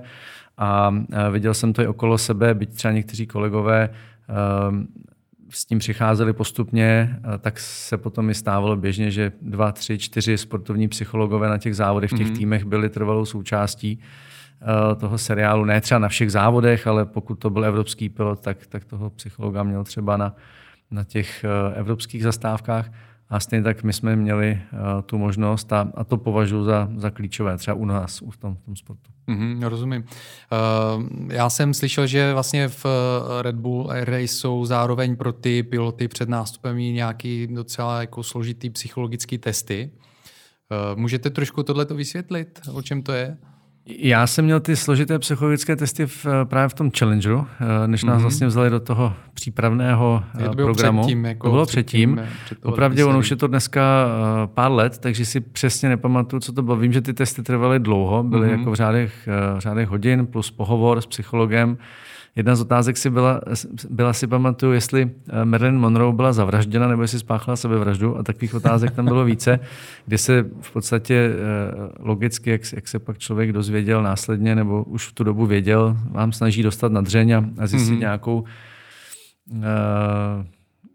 A uh, viděl jsem to i okolo sebe, byť třeba někteří kolegové uh, s tím přicházeli postupně, tak se potom i stávalo běžně, že dva, tři, čtyři sportovní psychologové na těch závodech v těch mm-hmm. týmech byli trvalou součástí eh, toho seriálu. Ne třeba na všech závodech, ale pokud to byl evropský pilot, tak, tak toho psychologa měl třeba na, na těch eh, evropských zastávkách. A stejně tak my jsme měli uh, tu možnost a, a to považuji za, za klíčové, třeba u nás, v tom, v tom sportu.
Mm-hmm, rozumím. Uh, já jsem slyšel, že vlastně v eh, Red Bull Air Race jsou zároveň pro ty piloty před nástupem i nějaký docela jako složitý psychologický testy. Uh, můžete trošku tohleto vysvětlit, o čem to je?
Já jsem měl ty složité psychologické testy v, eh, právě v tom Challengeru, eh, než nás mm-hmm. vlastně vzali do toho přípravného to bylo programu.
Předtím, jako
to bylo předtím. předtím. Opravdu, ono už je to dneska pár let, takže si přesně nepamatuju, co to bylo. Vím, že ty testy trvaly dlouho, byly mm-hmm. jako v řádech, v řádech hodin plus pohovor s psychologem. Jedna z otázek si byla, byla si pamatuju, jestli eh, Marilyn Monroe byla zavražděna nebo jestli spáchala sebevraždu a takových otázek tam bylo více, [laughs] kde se v podstatě eh, logicky, jak, jak se pak člověk dozvěděl následně nebo už v tu dobu věděl, vám snaží dostat na dřeň a, a zjistit mm-hmm. nějakou uh,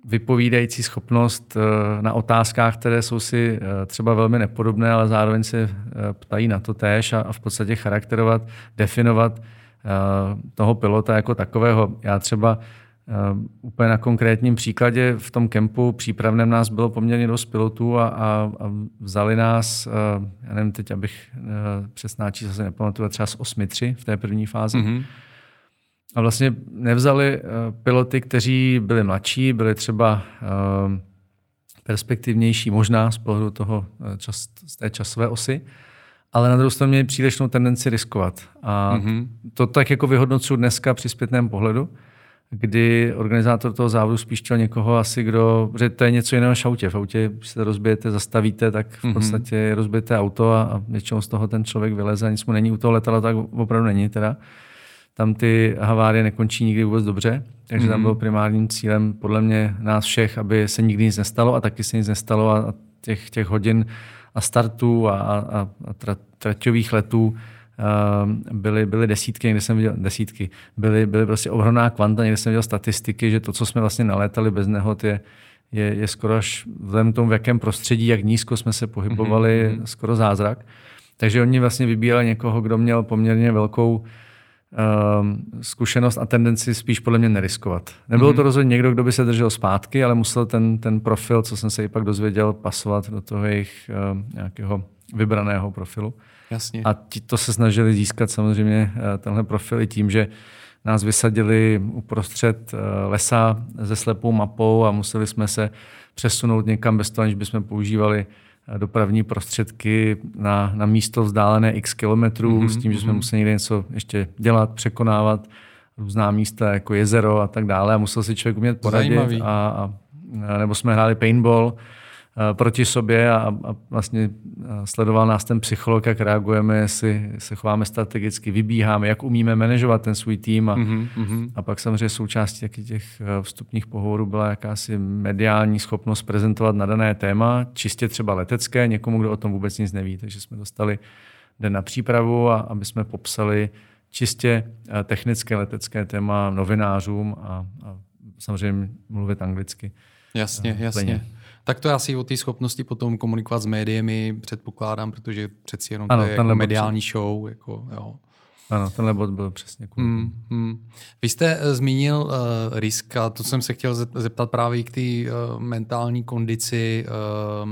vypovídající schopnost na otázkách, které jsou si třeba velmi nepodobné, ale zároveň se ptají na to též a v podstatě charakterovat, definovat toho pilota jako takového. Já třeba eh, úplně na konkrétním příkladě v tom kempu přípravném nás bylo poměrně dost pilotů a, a, a vzali nás, eh, já nevím teď, abych přesná čísla se nepamatuju, třeba z 8-3 v té první fázi. Mm-hmm. A vlastně nevzali piloty, kteří byli mladší, byli třeba perspektivnější možná z pohledu toho čas, z té časové osy, ale na druhou stranu měli přílišnou tendenci riskovat. A mm-hmm. to tak jako vyhodnocuju dneska při zpětném pohledu, kdy organizátor toho závodu spíš chtěl někoho asi, kdo, že to je něco jiného než autě. V autě, když se rozbijete, zastavíte, tak v mhm. podstatě mm-hmm. rozbijete auto a, a většinou z toho ten člověk vyleze a nic mu není. U toho letadla tak opravdu není teda. Tam ty havárie nekončí nikdy vůbec dobře, takže mm-hmm. tam mhm. byl primárním cílem podle mě nás všech, aby se nikdy nic nestalo a taky se nic nestalo a těch, těch hodin a startů a, a, a traťových letů byly, byly desítky, někde jsem viděl desítky, byly, byly prostě ohromná kvanta, někde jsem viděl statistiky, že to, co jsme vlastně nalétali bez nehod, je, je, je skoro až vzhledem k tomu, v jakém prostředí, jak nízko jsme se pohybovali, mm-hmm. skoro zázrak. Takže oni vlastně vybírali někoho, kdo měl poměrně velkou zkušenost a tendenci spíš podle mě neriskovat. Nebylo mm-hmm. to rozhodně někdo, kdo by se držel zpátky, ale musel ten, ten profil, co jsem se i pak dozvěděl, pasovat do toho jejich um, nějakého vybraného profilu.
Jasně.
A ti to se snažili získat samozřejmě eh, tenhle profil i tím, že nás vysadili uprostřed eh, lesa se slepou mapou a museli jsme se přesunout někam bez toho, aniž bychom používali eh, dopravní prostředky na, na místo vzdálené x kilometrů, mm-hmm, s tím, že jsme mm-hmm. museli někde něco ještě dělat, překonávat různá místa jako jezero a tak dále a musel si člověk umět poradit. A, a, nebo jsme hráli paintball, proti sobě a, a vlastně eh, sledoval nás ten psycholog, jak reagujeme, jestli se chováme strategicky, vybíháme, jak umíme manažovat ten svůj tým a, mm-hmm. a pak samozřejmě součástí těch eh, vstupních pohovorů byla jakási mediální schopnost prezentovat na dané téma, čistě třeba letecké, někomu, kdo o tom vůbec nic neví. Takže jsme dostali den na přípravu, a aby jsme popsali čistě technické letecké téma novinářům a, a samozřejmě mluvit anglicky.
Jasně, jasně. Plně. Tak to je asi o té schopnosti potom komunikovat s médiemi, předpokládám, protože přeci jenom ano, to je jako mediální před... show. Jako, jo.
Ano, tenhle bod byl přesně mm,
mm. Vy jste uh, zmínil uh, risk a to jsem se chtěl zeptat právě k té uh, mentální kondici, uh,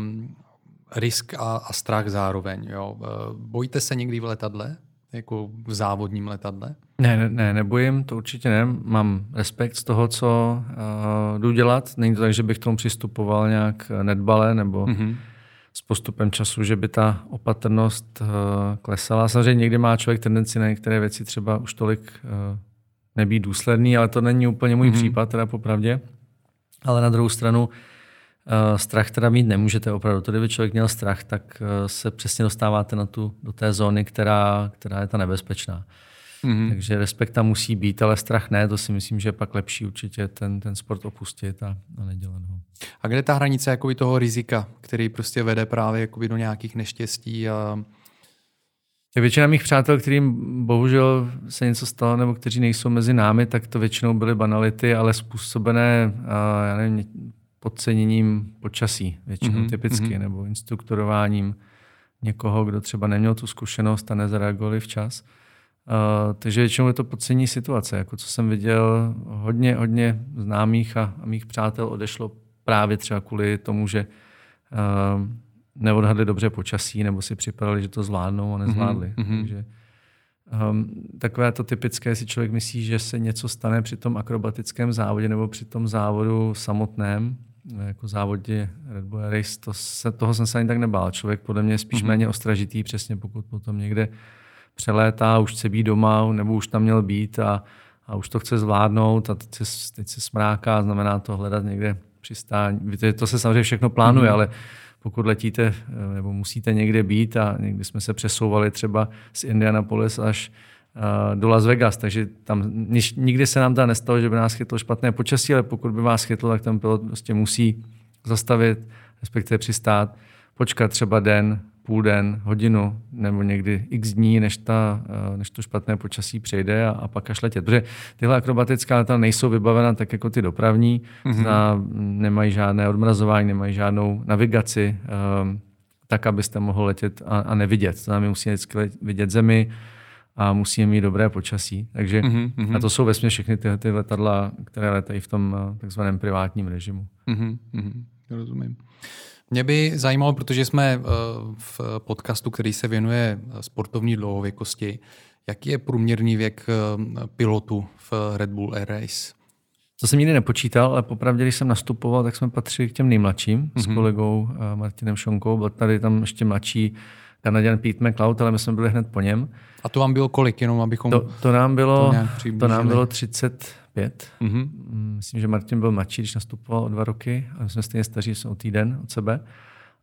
risk a, a strach zároveň. Jo. Uh, bojíte se někdy v letadle? Jako v závodním letadle?
Ne, ne, ne, nebojím, to určitě ne. Mám respekt z toho, co uh, jdu dělat. Není to tak, že bych k tomu přistupoval nějak nedbale nebo mm-hmm. s postupem času, že by ta opatrnost uh, klesala. Samozřejmě někdy má člověk tendenci na některé věci třeba už tolik uh, nebýt důsledný, ale to není úplně můj mm-hmm. případ, teda popravdě. Ale na druhou stranu uh, strach teda mít nemůžete opravdu. To, kdyby člověk měl strach, tak uh, se přesně dostáváte na tu, do té zóny, která, která je ta nebezpečná. Mm-hmm. Takže respekt tam musí být, ale strach ne, to si myslím, že je pak lepší určitě ten, ten sport opustit a, a nedělat ho.
A kde je ta hranice jakoby toho rizika, který prostě vede právě jakoby do nějakých neštěstí a
tak většina mých přátel, kterým bohužel se něco stalo, nebo kteří nejsou mezi námi, tak to většinou byly banality, ale způsobené, já nevím, podceněním počasí, většinou mm-hmm. typicky, mm-hmm. nebo instruktorováním někoho, kdo třeba neměl tu zkušenost a nezareagovali včas. Uh, takže většinou je to podcení situace. Jako co jsem viděl, hodně, hodně známých a, a mých přátel odešlo právě třeba kvůli tomu, že uh, neodhadli dobře počasí nebo si připadali, že to zvládnou a nezvládli. Mm-hmm. Takže um, takové to typické, si člověk myslí, že se něco stane při tom akrobatickém závodě nebo při tom závodu samotném, jako závodě Red Bull Race, to se, toho jsem se ani tak nebál. Člověk podle mě je spíš mm-hmm. méně ostražitý, přesně pokud potom někde přelétá, už chce být doma, nebo už tam měl být a, a už to chce zvládnout a teď se, teď se smráká, znamená to hledat někde přistání. Víte, to se samozřejmě všechno plánuje, mm-hmm. ale pokud letíte nebo musíte někde být a někdy jsme se přesouvali třeba z Indianapolis až do Las Vegas, takže tam nikdy se nám tam nestalo, že by nás chytlo špatné počasí, ale pokud by vás chytlo, tak ten pilot prostě musí zastavit, respektive přistát, počkat třeba den, půl den, hodinu nebo někdy x dní, než, ta, eh, než to špatné počasí přejde a, a pak až letět. Protože tyhle akrobatická leta nejsou vybavena tak jako ty dopravní, mm-hmm. Zna, nemají žádné odmrazování, nemají žádnou navigaci, um, tak, abyste mohl letět a, a nevidět. To znamená, musíme vždycky vidět zemi a musíme mít dobré počasí. Takže, mm-hmm. A to jsou vesmě všechny ty, ty letadla, které letají v tom eh, takzvaném privátním režimu.
Mm-hmm. Rozumím. Mě by zajímalo, protože jsme eh, v podcastu, který se věnuje sportovní dlouhověkosti, jaký je průměrný věk eh, pilotu v Red Bull Air Race?
To jsem nikdy nepočítal, ale popravdě, když jsem nastupoval, tak jsme patřili k těm nejmladším mm-hmm. s mhm. kolegou eh, Martinem Šonkou. Byl tady tam ještě mladší Kanaděn Pete McLeod, ale my jsme byli hned po něm.
A to vám bylo kolik, jenom abychom
to, to nám bylo, to, to nám bylo 35. Mm-hmm. Myslím, že Martin byl mladší, když nastupoval o dva roky, ale jsme stejně staří, jsme o týden od sebe.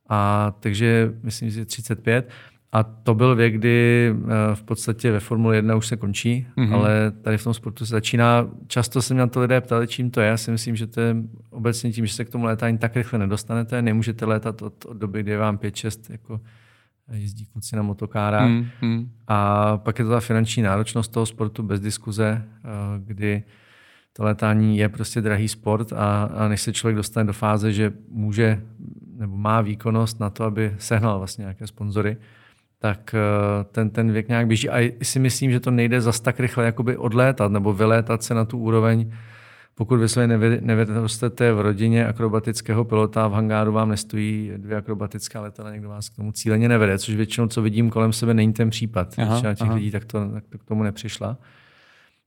A takže myslím, že 35. A to byl věk, kdy eh, v podstatě ve Formule 1 už se končí, mm-hmm. ale tady v tom sportu se začíná. Často se mě na to lidé ptali, čím to je. Já si myslím, že to je obecně tím, že se k tomu létání tak rychle nedostanete. Nemůžete létat od, od doby, kdy je vám 5-6 jako jezdí kluci na motokárách. Mm, mm. A pak je to ta finanční náročnost toho sportu bez diskuze, eh, kdy to letání je prostě drahý sport a, a než se člověk dostane do fáze, že může nebo má výkonnost na to, aby sehnal vlastně nějaké sponzory, tak eh, ten, ten věk nějak běží. A si myslím, že to nejde zas tak rychle jakoby odlétat nebo vylétat se na tu úroveň, pokud vy se nevyrostete v rodině akrobatického pilota, v hangáru vám nestojí dvě akrobatická letadla, někdo vás k tomu cíleně nevede, což většinou, co vidím kolem sebe, není ten případ. Aha, Většina těch aha. lidí tak to, tak to k tomu nepřišla.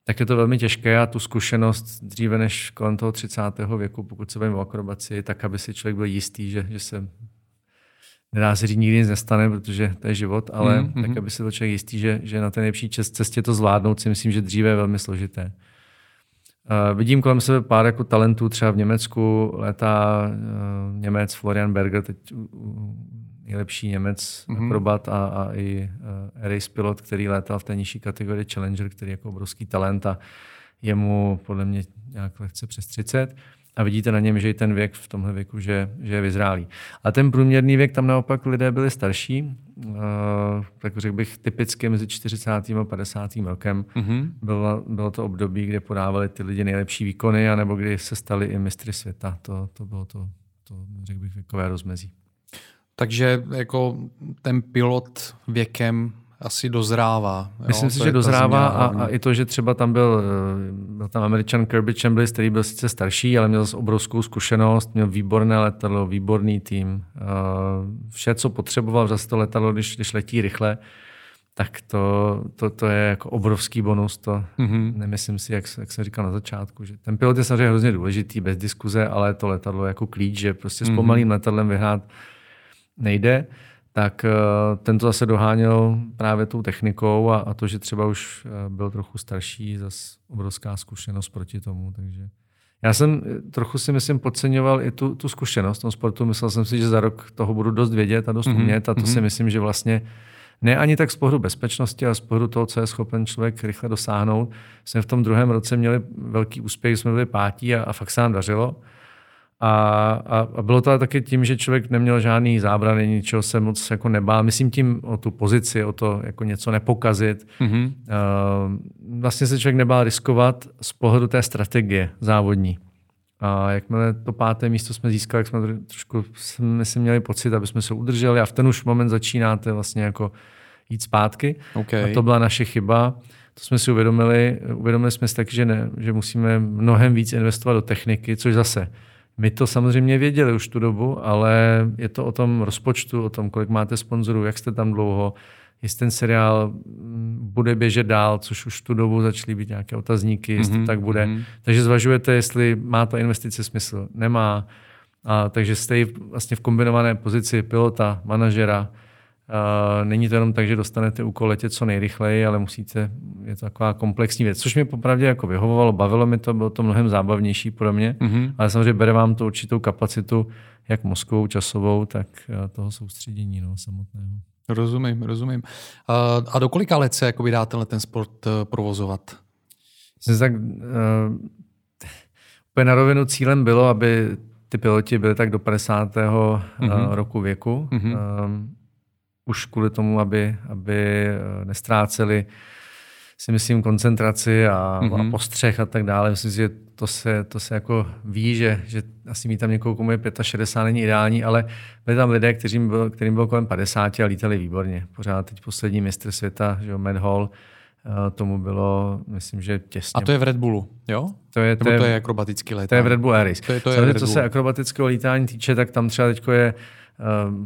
Tak je to velmi těžké a tu zkušenost dříve než kolem toho 30. věku, pokud se bavím o akrobaci, tak aby si člověk byl jistý, že, že se nedá se říct, nikdy nic nestane, protože to je život, ale mm-hmm. tak, aby si byl člověk jistý, že, že na té nejlepší cestě to zvládnout, si myslím, že dříve je velmi složité. Uh, vidím kolem sebe pár jako talentů, třeba v Německu létá uh, Němec Florian Berger, teď uh, nejlepší Němec, mm-hmm. akrobat a, a i uh, race pilot, který létal v té nižší kategorii Challenger, který je jako obrovský talent a je mu podle mě nějak lehce přes 30 a vidíte na něm, že i ten věk v tomhle věku, že, že je vyzrálý. A ten průměrný věk, tam naopak lidé byli starší, tak řekl bych typicky mezi 40. a 50. rokem. Mm-hmm. Bylo, bylo to období, kde podávali ty lidi nejlepší výkony, anebo kdy se stali i mistry světa. To, to bylo to, to, řekl bych, věkové rozmezí.
Takže jako ten pilot věkem asi dozrává.
Jo? Myslím si, že dozrává a, a i to, že třeba tam byl, eh, byl tam američan Kirby Chambliss, který byl sice starší, ale měl obrovskou zkušenost, měl výborné letadlo, výborný tým. Eh, vše, co potřeboval, zase to letadlo, když, když letí rychle, tak to, to, to je jako obrovský bonus. To mm-hmm. nemyslím si, jak, jak jsem říkal na začátku, že ten pilot je samozřejmě hrozně důležitý, bez diskuze, ale to letadlo je jako klíč, že prostě s mhm. pomalým mm-hmm. letadlem vyhrát nejde tak eh, ten to zase doháněl právě tou technikou a, a to, že třeba už eh, byl trochu starší, zase obrovská zkušenost proti tomu. Takže já jsem eh, trochu si myslím podceňoval i tu, tu zkušenost v tom sportu. Myslel jsem si, že za rok toho budu dost vědět a dost mm-hmm. umět a to mm-hmm. si myslím, že vlastně ne ani tak z pohledu bezpečnosti, ale z pohledu toho, co je schopen člověk rychle dosáhnout. Jsme v tom druhém roce měli velký úspěch, jsme byli pátí a, a fakt se nám dařilo. A, a, a bylo to taky tím, že člověk neměl žádný zábrany, ničeho se moc jako nebál. Myslím tím o tu pozici, o to jako něco nepokazit. Mm-hmm. Uh, vlastně se člověk nebál riskovat z pohledu té strategie závodní. A jakmile to páté místo jsme získali, jak jsme trošku jsme si měli pocit, aby jsme se udrželi a v ten už moment začínáte vlastně jako jít zpátky. Okay. A to byla naše chyba. To jsme si uvědomili. Uvědomili jsme si tak, že, ne, že musíme mnohem víc investovat do techniky, což zase my to samozřejmě věděli už tu dobu, ale je to o tom rozpočtu, o tom, kolik máte sponzorů, jak jste tam dlouho, jestli ten seriál mm, bude běžet dál, což už tu dobu začaly být nějaké otazníky, jestli mm-hmm. tak bude. Mm-hmm. Takže zvažujete, jestli má ta investice smysl. Nemá. A, takže jste vlastně v kombinované pozici pilota, manažera, není to jenom tak, že dostanete úkol letět co nejrychleji, ale musíte, je to taková komplexní věc, což mě popravdě jako vyhovovalo, bavilo mi to, bylo to mnohem zábavnější pro mě, mm-hmm. ale samozřejmě bere vám to určitou kapacitu, jak mozkovou, časovou, tak eh, toho soustředění no, samotného.
Rozumím, rozumím. A do kolika let se jakoby dá tenhle ten sport eh, provozovat?
Myslím, tak, uh, úplně na rovinu cílem bylo, aby ty piloti byli tak do 50. Mm-hmm. roku věku. Mm-hmm. Uh, už kvůli tomu, aby, aby eh, nestráceli si myslím koncentraci a, mm-hmm. a mhm. postřeh a tak dále. Myslím si, že to se, to se jako ví, že, že asi mít tam někoho, komu je 65, není ideální, ale byli tam lidé, kterým, byl, kterým bylo kolem 50 a lítali výborně. Pořád teď poslední mistr světa, že jo, Matt Hall, eh, tomu bylo, myslím, že těsně.
A to je v Red Bullu, jo?
To je,
to je, to je akrobatický létání?
To je v Red Bull Air To je, to je Red Bull. co se akrobatického lítání týče, tak tam třeba teď je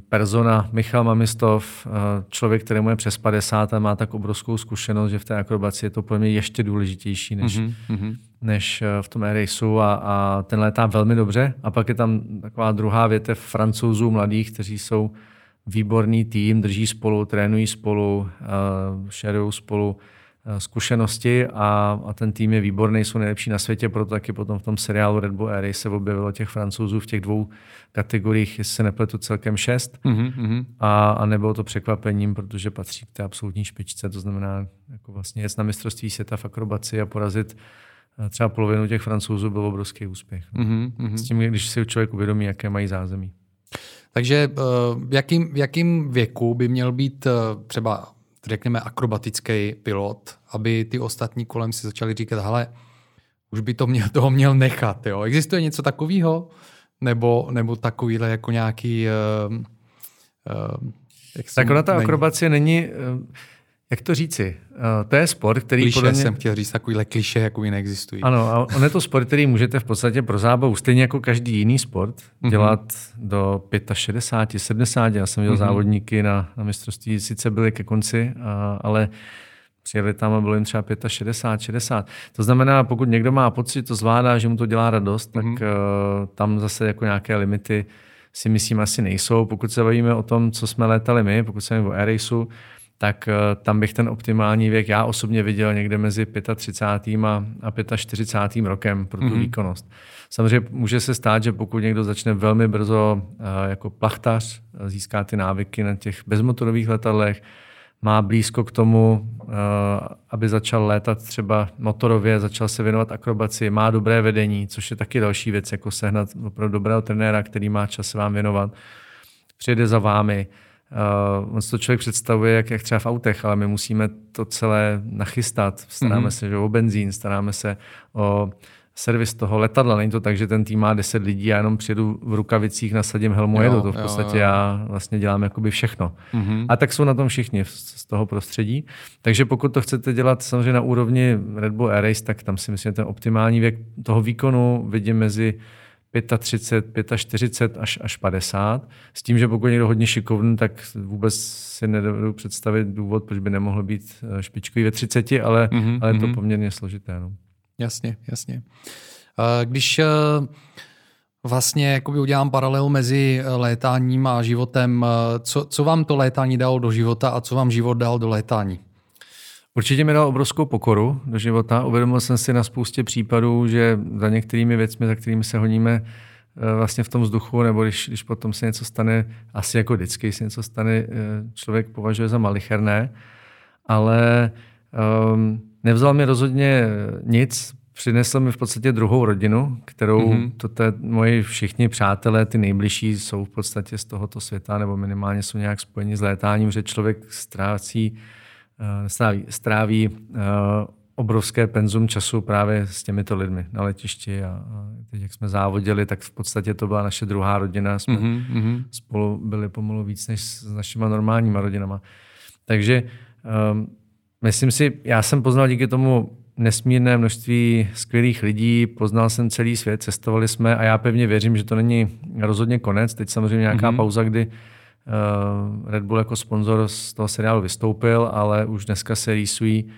persona Michal Mamistov, eh, člověk, kterému je přes 50 a má tak obrovskou zkušenost, že v té akrobaci je to pro mě ještě důležitější než, mm-hmm. než eh, v tom raceu a, a ten létá velmi dobře. A pak je tam taková druhá větev francouzů mladých, kteří jsou výborný tým, drží spolu, trénují spolu, uh, šerují spolu Eh, zkušenosti a, a ten tým je výborný, jsou nejlepší na světě, proto taky potom v tom seriálu Red Bull Air se objevilo těch francouzů v těch dvou kategoriích, jestli se nepletu celkem šest. Mm-hmm. A, a nebylo to překvapením, protože patří k té absolutní špičce, to znamená jako vlastně jet na mistrovství světa v akrobaci a porazit eh, třeba polovinu těch francouzů byl obrovský úspěch. Mm-hmm. S tím, když si člověk uvědomí, jaké mají zázemí.
Takže v jakým, v jakým věku by měl být třeba, řekněme, akrobatický pilot, aby ty ostatní kolem si začali říkat, hele, už by to měl, toho měl nechat. Jo? Existuje něco takového? Nebo, nebo takovýhle jako nějaký... Uh,
uh, jak tak ona ta není... akrobacie není... Uh, jak to říci? Uh, to je sport, který
kliše
podle mě...
jsem chtěl říct, takovýhle kliše, jako neexistují.
Ano, a on je to sport, který můžete v podstatě pro zábavu, stejně jako každý jiný sport, mm-hmm. dělat do 65, 70. Já jsem měl mm-hmm. závodníky na, na mistrovství, sice byly ke konci, uh, ale Přijeli tam a bylo jim třeba 65, 60. To znamená, pokud někdo má pocit, že to zvládá, že mu to dělá radost, mm-hmm. tak uh, tam zase jako nějaké limity si myslím asi nejsou. Pokud se bavíme o tom, co jsme létali my, pokud se o Air tak uh, tam bych ten optimální věk já osobně viděl někde mezi 35. a, a 45. rokem pro tu mm-hmm. výkonnost. Samozřejmě může se stát, že pokud někdo začne velmi brzo uh, jako plachtař, získá ty návyky na těch bezmotorových letadlech, má blízko k tomu, eh, aby začal létat třeba motorově, začal se věnovat akrobaci, má dobré vedení, což je taky další věc, jako sehnat opravdu dobrého trenéra, který má čas se vám věnovat, přijede za vámi. Uh, on si to člověk představuje, jak, jak třeba v autech, ale my musíme to celé nachystat. Staráme mm-hmm. se že o benzín, staráme se o servis toho letadla. Není to tak, že ten tým má 10 lidí a jenom přijedu v rukavicích, nasadím helmu a jedu. To v podstatě jo, jo. já vlastně dělám jakoby všechno. Mm-hmm. A tak jsou na tom všichni z toho prostředí. Takže pokud to chcete dělat samozřejmě na úrovni Red Bull Air Race, tak tam si myslím, že ten optimální věk toho výkonu vidím mezi 35, 45 až, až 50. S tím, že pokud je někdo hodně šikovný, tak vůbec si nedovedu představit důvod, proč by nemohl být eh, špičkový ve 30, ale, mm-hmm, ale je to mhm. poměrně složité. No.
Jasně, jasně. Když eh, vlastně jakoby udělám paralel mezi eh, létáním a životem, co, co vám to létání dalo do života a co vám život dal do létání?
Určitě mi dal obrovskou pokoru do života. Uvědomil jsem si na spoustě případů, že za některými věcmi, za kterými se honíme vlastně v tom vzduchu, nebo když, když potom se něco stane, asi jako vždycky se něco stane, člověk považuje za malicherné, ale um, Nevzal mi rozhodně nic, přinesl mi v podstatě druhou rodinu, kterou mm-hmm. to te, moji všichni přátelé, ty nejbližší, jsou v podstatě z tohoto světa, nebo minimálně jsou nějak spojeni s létáním, že člověk ztrácí, stráví, stráví uh, obrovské penzum času právě s těmito lidmi na letišti a, a teď, jak jsme závodili, tak v podstatě to byla naše druhá rodina. Jsme mm-hmm. spolu byli pomalu víc než s našimi normálníma rodinama. Takže um, Myslím si, já jsem poznal díky tomu nesmírné množství skvělých lidí, poznal jsem celý svět, cestovali jsme a já pevně věřím, že to není rozhodně konec. Teď samozřejmě nějaká mm-hmm. pauza, kdy Red Bull jako sponzor z toho seriálu vystoupil, ale už dneska se rýsují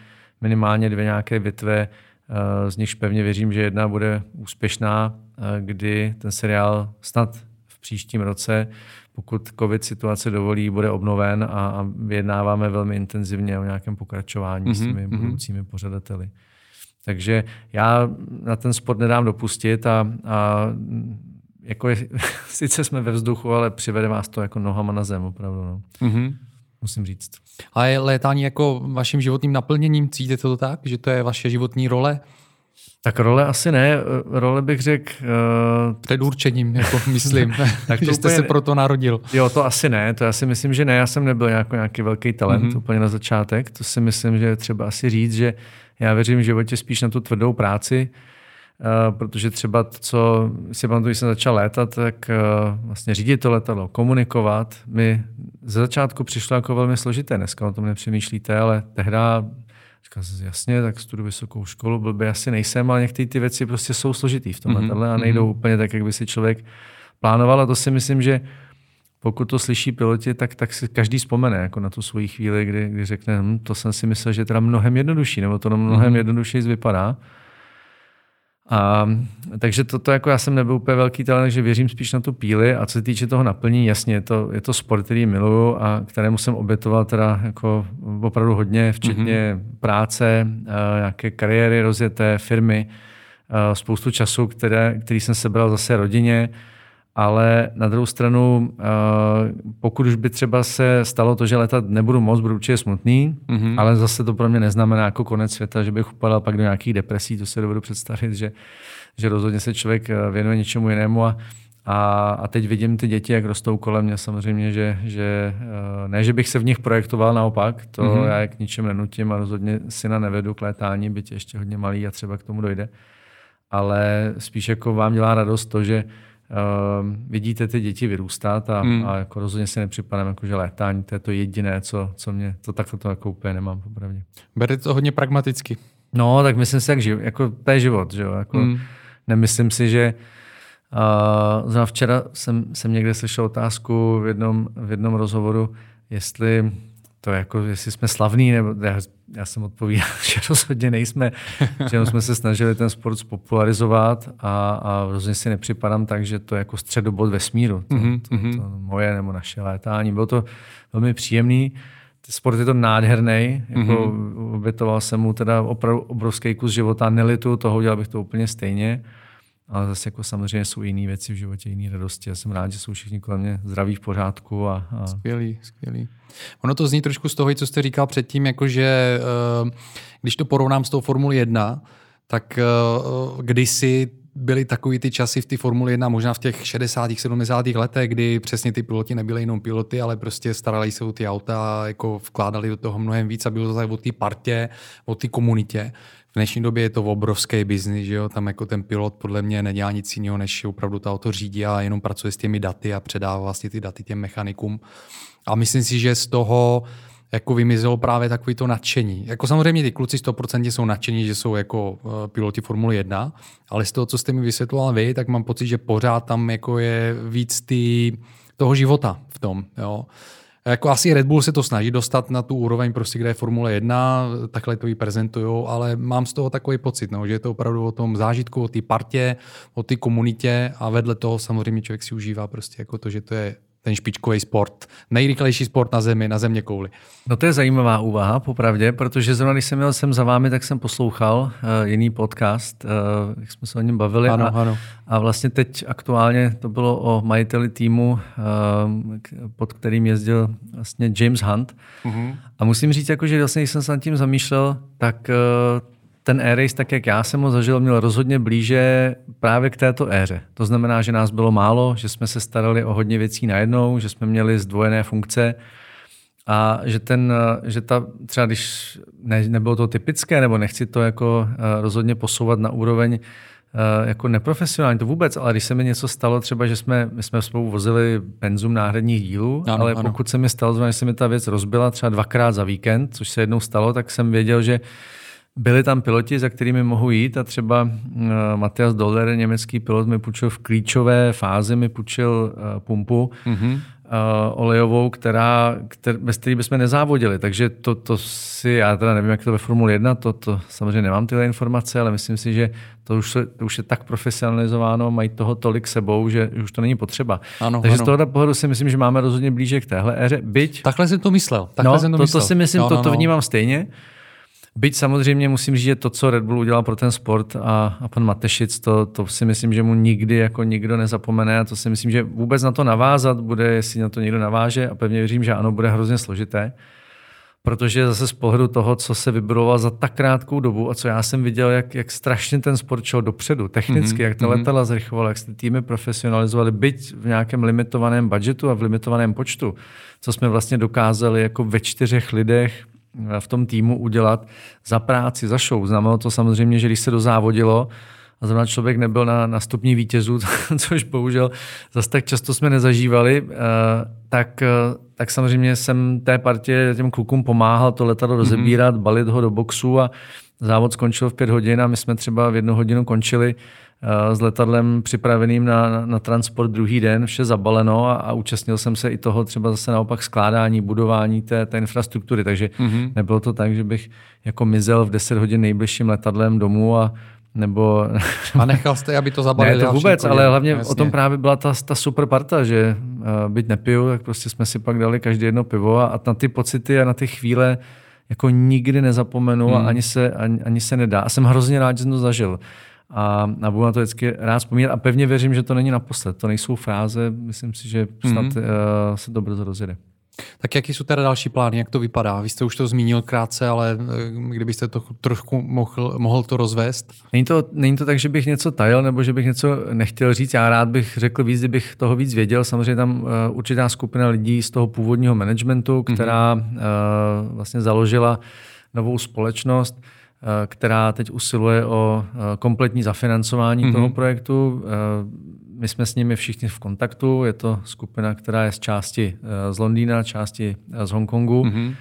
minimálně dvě nějaké větve, uh, z nichž pevně věřím, že jedna bude úspěšná, uh, kdy ten seriál snad v příštím roce pokud covid situace dovolí, bude obnoven a, a vyjednáváme velmi intenzivně o nějakém pokračování mm-hmm, s mhm, těmi mm-hmm. budoucími pořadateli. Takže já na ten sport nedám dopustit a, a jako je, [laughs] sice jsme ve vzduchu, ale přivede vás to jako nohama na zem opravdu. No. Mm-hmm. Musím říct.
A je létání jako vaším životním naplněním? Cítíte to tak, že to je vaše životní role?
Tak role asi ne, role bych řekl...
Uh... Předurčením, jako [laughs] myslím, [laughs] tak to že jste úplně... se proto narodil.
Jo, to asi ne, to já si myslím, že ne, já jsem nebyl nějaký, nějaký velký talent mm-hmm. úplně na začátek, to si myslím, že je třeba asi říct, že já věřím v životě spíš na tu tvrdou práci, Uh, protože třeba to, co si pamatuju, když jsem začal létat, tak uh, vlastně řídit to letadlo, komunikovat, mi ze začátku přišlo jako velmi složité. Dneska o tom nepřemýšlíte, ale tehdy Říkal jsem jasně, tak studuji vysokou školu, blbě asi nejsem, ale některé ty věci prostě jsou složitý v tom mm-hmm. a nejdou mm-hmm. úplně tak, jak by si člověk plánoval. A to si myslím, že pokud to slyší piloti, tak, tak si každý vzpomene jako na tu svoji chvíli, kdy, kdy řekne, hm, to jsem si myslel, že je teda mnohem jednodušší, nebo to mnohem mm-hmm. jednodušší vypadá. A, takže toto jako já jsem nebyl úplně velký talent, takže věřím spíš na tu píli a co se týče toho naplnění, jasně, je to, je to sport, který miluju a kterému jsem obětoval teda jako opravdu hodně, včetně mm-hmm. práce, nějaké kariéry rozjeté, firmy, spoustu času, které, který jsem sebral zase rodině, ale na druhou stranu, eh, pokud už by třeba se stalo to, že letat nebudu moc, budu určitě smutný, mm-hmm. ale zase to pro mě neznamená jako konec světa, že bych upadal pak do nějakých depresí, to se dovedu představit, že, že rozhodně se člověk eh, věnuje něčemu jinému a, A, a teď vidím ty děti, jak rostou kolem mě samozřejmě, že, že eh, ne, že bych se v nich projektoval, naopak, to mm-hmm. já k ničem nenutím a rozhodně syna nevedu k létání, byť je ještě hodně malý a třeba k tomu dojde. Ale spíš jako vám dělá radost to, že uh, vidíte ty děti vyrůstat a, mm. a jako rozhodně si nepřipadám, jako, že létání to je to jediné, co, co mě, to takhle to jako úplně nemám, popravdě.
Berete to hodně pragmaticky.
No, tak myslím si, jak živ, jako to je život, že jo, jako mm. nemyslím si, že Uh, včera jsem, jsem někde slyšel otázku v jednom, v jednom rozhovoru, jestli to jako, jestli jsme slavní, nebo já, já jsem odpovídal, [laughs] že rozhodně nejsme, že jsme se snažili ten sport spopularizovat a, a rozhodně si nepřipadám tak, že to je jako středobod vesmíru, to, mm-hmm. to, to, to moje nebo naše létání. Bylo to velmi příjemný, sport je to nádherný, jako mm-hmm. obětoval jsem mu teda opravdu obrovský kus života, nelitu toho, dělal bych to úplně stejně. Ale zase jako samozřejmě jsou jiné věci v životě, jiné radosti. Já jsem rád, že jsou všichni kolem mě zdraví v pořádku. A, a...
Skvělý, skvělý. Ono to zní trošku z toho, co jste říkal předtím, jakože uh, když to porovnám s tou Formuli 1, tak uh, kdysi byly takový ty časy v té Formuli 1, možná v těch 60. 70. letech, kdy přesně ty piloti nebyly jenom piloty, ale prostě starali se o ty auta, jako vkládali do toho mnohem víc a bylo to o té partě, o té komunitě. V dnešní době je to obrovský biznis, že jo? tam jako ten pilot podle mě nedělá nic jiného, než opravdu to auto řídí a jenom pracuje s těmi daty a předává vlastně ty daty těm mechanikům. A myslím si, že z toho jako vymizelo právě takový to nadšení. Jako samozřejmě ty kluci 100% jsou nadšení, že jsou jako uh, piloti Formule 1, ale z toho, co jste mi vysvětloval vy, tak mám pocit, že pořád tam jako je víc tý, toho života v tom. Jo. Jako asi Red Bull se to snaží dostat na tu úroveň, prostě, kde je Formule 1, takhle to ji prezentují, ale mám z toho takový pocit, no, že je to opravdu o tom zážitku, o té partě, o té komunitě a vedle toho samozřejmě člověk si užívá prostě jako to, že to je ten špičkový sport. Nejrychlejší sport na zemi, na země kouli.
No to je zajímavá úvaha, popravdě, protože zrovna když jsem měl sem za vámi, tak jsem poslouchal uh, jiný podcast, uh, jak jsme se o něm bavili.
Ano,
a,
ano.
a vlastně teď aktuálně to bylo o majiteli týmu, uh, pod kterým jezdil vlastně James Hunt. Uh-huh. A musím říct, jako, že vlastně, když jsem se nad tím zamýšlel, tak uh, ten Air tak jak já jsem ho zažil, měl rozhodně blíže právě k této éře. To znamená, že nás bylo málo, že jsme se starali o hodně věcí najednou, že jsme měli zdvojené funkce a že, ten, že ta, třeba když ne, nebylo to typické, nebo nechci to jako uh, rozhodně posouvat na úroveň uh, jako neprofesionální, to vůbec, ale když se mi něco stalo, třeba, že jsme, my jsme spolu vozili penzum náhradních dílů, ano, ale ano. pokud se mi stalo, že se mi ta věc rozbila třeba dvakrát za víkend, což se jednou stalo, tak jsem věděl, že byli tam piloti, za kterými mohu jít a třeba uh, Matthias Doller, německý pilot, mi půjčil v klíčové fázi, mi půjčil uh, pumpu mm-hmm. uh, olejovou, která, kter, bez které bychom nezávodili. Takže to, to si, já teda nevím, jak to ve Formule 1, to, to samozřejmě nemám tyhle informace, ale myslím si, že to už, to už je tak profesionalizováno, mají toho tolik sebou, že už to není potřeba. Ano, Takže ano. z tohoto pohledu si myslím, že máme rozhodně blíže k téhle éře. Byť...
Takhle jsem to myslel. Takhle
no,
jsem to,
to,
myslel.
to si myslím, no, to, no, to vnímám stejně. Byť samozřejmě musím říct, že to, co Red Bull udělal pro ten sport a, a pan Matešic, to, to si myslím, že mu nikdy jako nikdo nezapomene a to si myslím, že vůbec na to navázat bude, jestli na to někdo naváže a pevně věřím, že ano, bude hrozně složité. Protože zase z pohledu toho, co se vybroval za tak krátkou dobu a co já jsem viděl, jak, jak strašně ten sport šel dopředu, technicky, mm-hmm. jak ta mhm. letala zrychlovala, jak se ty týmy profesionalizovali, byť v nějakém limitovaném budgetu a v limitovaném počtu, co jsme vlastně dokázali jako ve čtyřech lidech v tom týmu udělat za práci, za show. Znamenalo to samozřejmě, že když se dozávodilo, a zrovna člověk nebyl na, na stupní vítězů, [laughs] což bohužel zase tak často jsme nezažívali, eh, tak, eh, tak samozřejmě jsem té partě těm klukům pomáhal to letadlo rozebírat, mm-hmm. balit ho do boxu a závod skončil v pět hodin a my jsme třeba v jednu hodinu končili s letadlem připraveným na, na, transport druhý den, vše zabaleno a, a účastnil jsem se i toho třeba zase naopak skládání, budování té, té infrastruktury, takže mm-hmm. nebylo to tak, že bych jako mizel v 10 hodin nejbližším letadlem domů a nebo... [laughs]
A nechal jste, aby to zabalili?
Ne, to vůbec, ale hlavně jasně. o tom právě byla ta, ta super parta, že uh, byť nepiju, tak prostě jsme si pak dali každý jedno pivo a, a na ty pocity a na ty chvíle jako nikdy nezapomenu hmm. a ani se, ani, ani se nedá. A jsem hrozně rád, že jsem to zažil a, a budu na to vždycky rád vzpomínat a pevně věřím, že to není naposled. To nejsou fráze, myslím si, že snad mm-hmm. uh, se to brzo rozjede.
Tak jaký jsou teda další plány, jak to vypadá? Vy jste už to zmínil krátce, ale eh, kdybyste to trošku mohl, mohl to rozvést?
Není to, není to tak, že bych něco tajil nebo že bych něco nechtěl říct. Já rád bych řekl víc, kdybych toho víc věděl. Samozřejmě tam uh, určitá skupina lidí z toho původního managementu, která mm-hmm. uh, vlastně založila novou společnost, která teď usiluje o kompletní zafinancování mm-hmm. toho projektu. My jsme s nimi všichni v kontaktu. Je to skupina, která je z části z Londýna, části z Hongkongu. Mm-hmm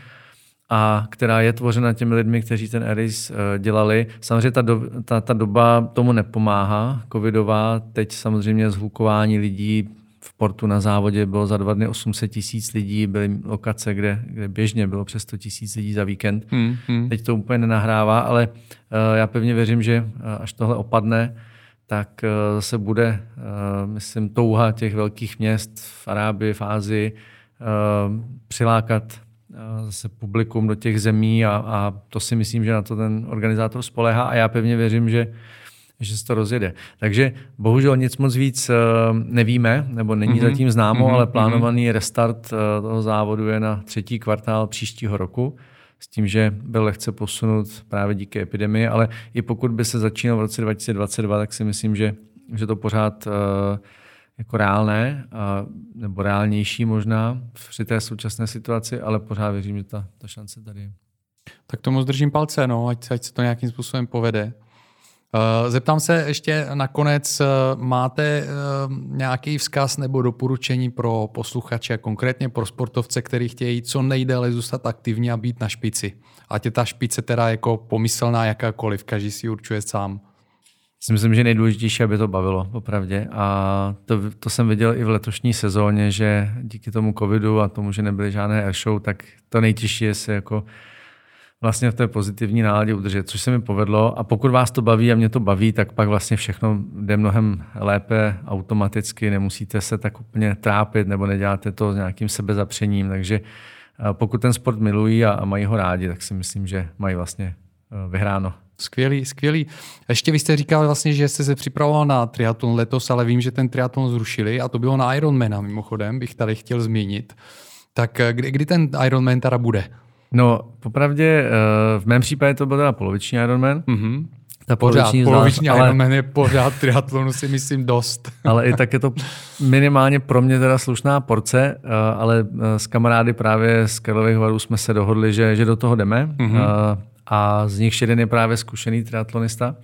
a která je tvořena těmi lidmi, kteří ten Eris dělali. Samozřejmě ta, do, ta, ta doba tomu nepomáhá, covidová. Teď samozřejmě zhlukování lidí v portu na závodě bylo za dva dny 800 tisíc lidí, byly lokace, kde, kde běžně bylo přes 100 tisíc lidí za víkend. Hmm, hmm. Teď to úplně nenahrává, ale uh, já pevně věřím, že uh, až tohle opadne, tak uh, zase bude, uh, myslím, touha těch velkých měst v Arábii, v Ázii uh, přilákat zase publikum do těch zemí a, a to si myslím, že na to ten organizátor spolehá a já pevně věřím, že že se to rozjede. Takže bohužel nic moc víc uh, nevíme, nebo není mm-hmm. zatím známo, mm-hmm. ale plánovaný mm-hmm. restart uh, toho závodu je na třetí kvartál příštího roku s tím, že byl lehce posunut právě díky epidemii, ale i pokud by se začínal v roce 2022, tak si myslím, že, že to pořád uh, jako reálné, uh, nebo reálnější možná při té současné situaci, ale pořád věřím, že ta, ta šance tady je.
Tak tomu zdržím palce, no, ať, ať se to nějakým způsobem povede. Eh, zeptám se ještě nakonec, eh, máte eh, nějaký vzkaz nebo doporučení pro posluchače, konkrétně pro sportovce, kteří chtějí co nejdéle zůstat aktivní a být na špici? Ať je ta špice teda jako pomyslná jakákoliv, každý si určuje sám.
Si myslím, že nejdůležitější, aby to bavilo, opravdu. A to, to jsem viděl i v letošní sezóně, že díky tomu covidu a tomu, že nebyly žádné airshow, tak to nejtěžší je se jako vlastně v té pozitivní náladě udržet, což se mi povedlo. A pokud vás to baví a mě to baví, tak pak vlastně všechno jde mnohem lépe automaticky, nemusíte se tak úplně trápit nebo neděláte to s nějakým sebezapřením. Takže pokud ten sport milují a, mají ho rádi, tak si myslím, že mají vlastně e, vyhráno.
Skvělý, skvělý. Ještě vy jste říkal vlastně, že jste se připravoval na triatlon letos, ale vím, že ten triatlon zrušili a to bylo na Ironmana mimochodem, bych tady chtěl zmínit. Tak e, kdy, kdy ten Ironman teda bude?
No, popravdě eh, v mém případě to byl teda poloviční Ironman. Mm-hmm.
Ta poloviční, pořád, poloviční ale, Ironman je pořád triatlonu si myslím dost. [laughs]
ale i tak je to minimálně pro mě teda slušná porce, eh, ale eh, s kamarády právě z Karlových varů jsme se dohodli, že, že do toho jdeme. Mm-hmm. A z nich jeden je právě zkušený triatlonista.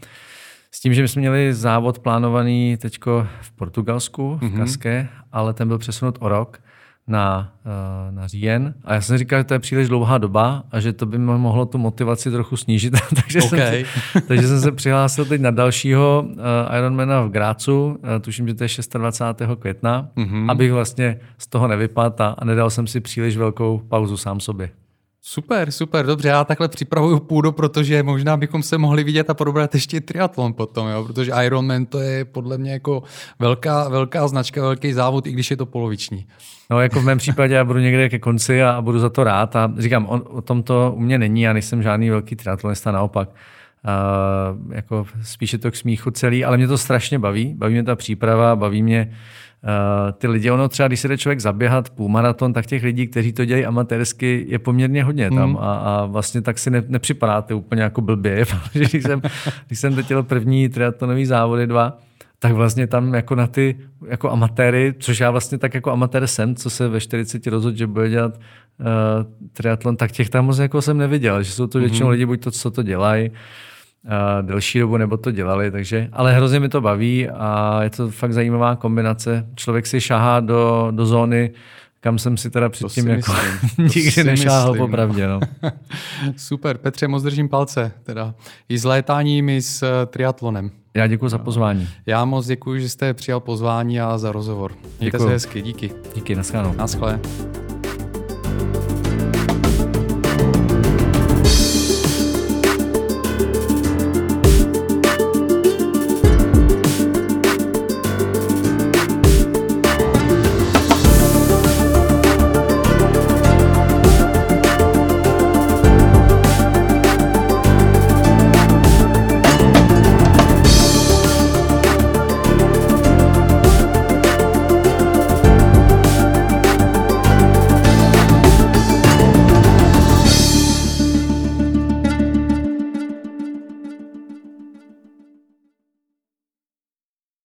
S tím, že my jsme měli závod plánovaný teď v Portugalsku, v mm-hmm. Kaské, ale ten byl přesunut o rok na, eh, na říjen. A já jsem říkal, že to je příliš dlouhá doba a že to by mohlo tu motivaci trochu snížit. [laughs] takže, okay. jsem, takže jsem se přihlásil teď na dalšího uh, Ironmana v Grácu, uh, tuším, že to je 26. května, mm-hmm. abych vlastně z toho nevypadl a, a nedal jsem si příliš velkou pauzu sám sobě.
Super, super, dobře, já takhle připravuju půdu, protože možná bychom se mohli vidět a probrat ještě triatlon potom, jo? protože Ironman to je podle mě jako velká, velká značka, velký závod, i když je to poloviční.
No jako v mém případě já budu někde ke konci a, budu za to rád a říkám, o, o tom to u mě není, já nejsem žádný velký triatlonista, naopak. Uh, jako spíše to k smíchu celý, ale mě to strašně baví, baví mě ta příprava, baví mě ty lidi, ono třeba, když se jde člověk zaběhat půlmaraton, tak těch lidí, kteří to dělají amatérsky, je poměrně hodně tam mm. a, a vlastně tak si ne, nepřipadáte úplně jako blbě, [laughs] protože když jsem, když jsem teď první triatlonový závody dva, tak vlastně tam jako na ty jako amatéry, což já vlastně tak jako amatér jsem, co se ve 40 rozhodl, že bude dělat uh, triatlon, tak těch tam moc jako jsem neviděl, že jsou to většinou mm-hmm. lidi, buď to, co to dělají, delší dobu, nebo to dělali, takže, ale hrozně mi to baví a je to fakt zajímavá kombinace. Člověk si šahá do, do zóny, kam jsem si teda předtím jako [laughs] nikdy nešáhl popravdě. No. [laughs]
Super, Petře, moc držím palce. Teda. I s létáním, i s uh, triatlonem.
Já děkuji za pozvání.
Já moc děkuji, že jste přijal pozvání a za rozhovor. Mějte děkuji. se hezky, díky.
Díky, naschledanou.
Naschle.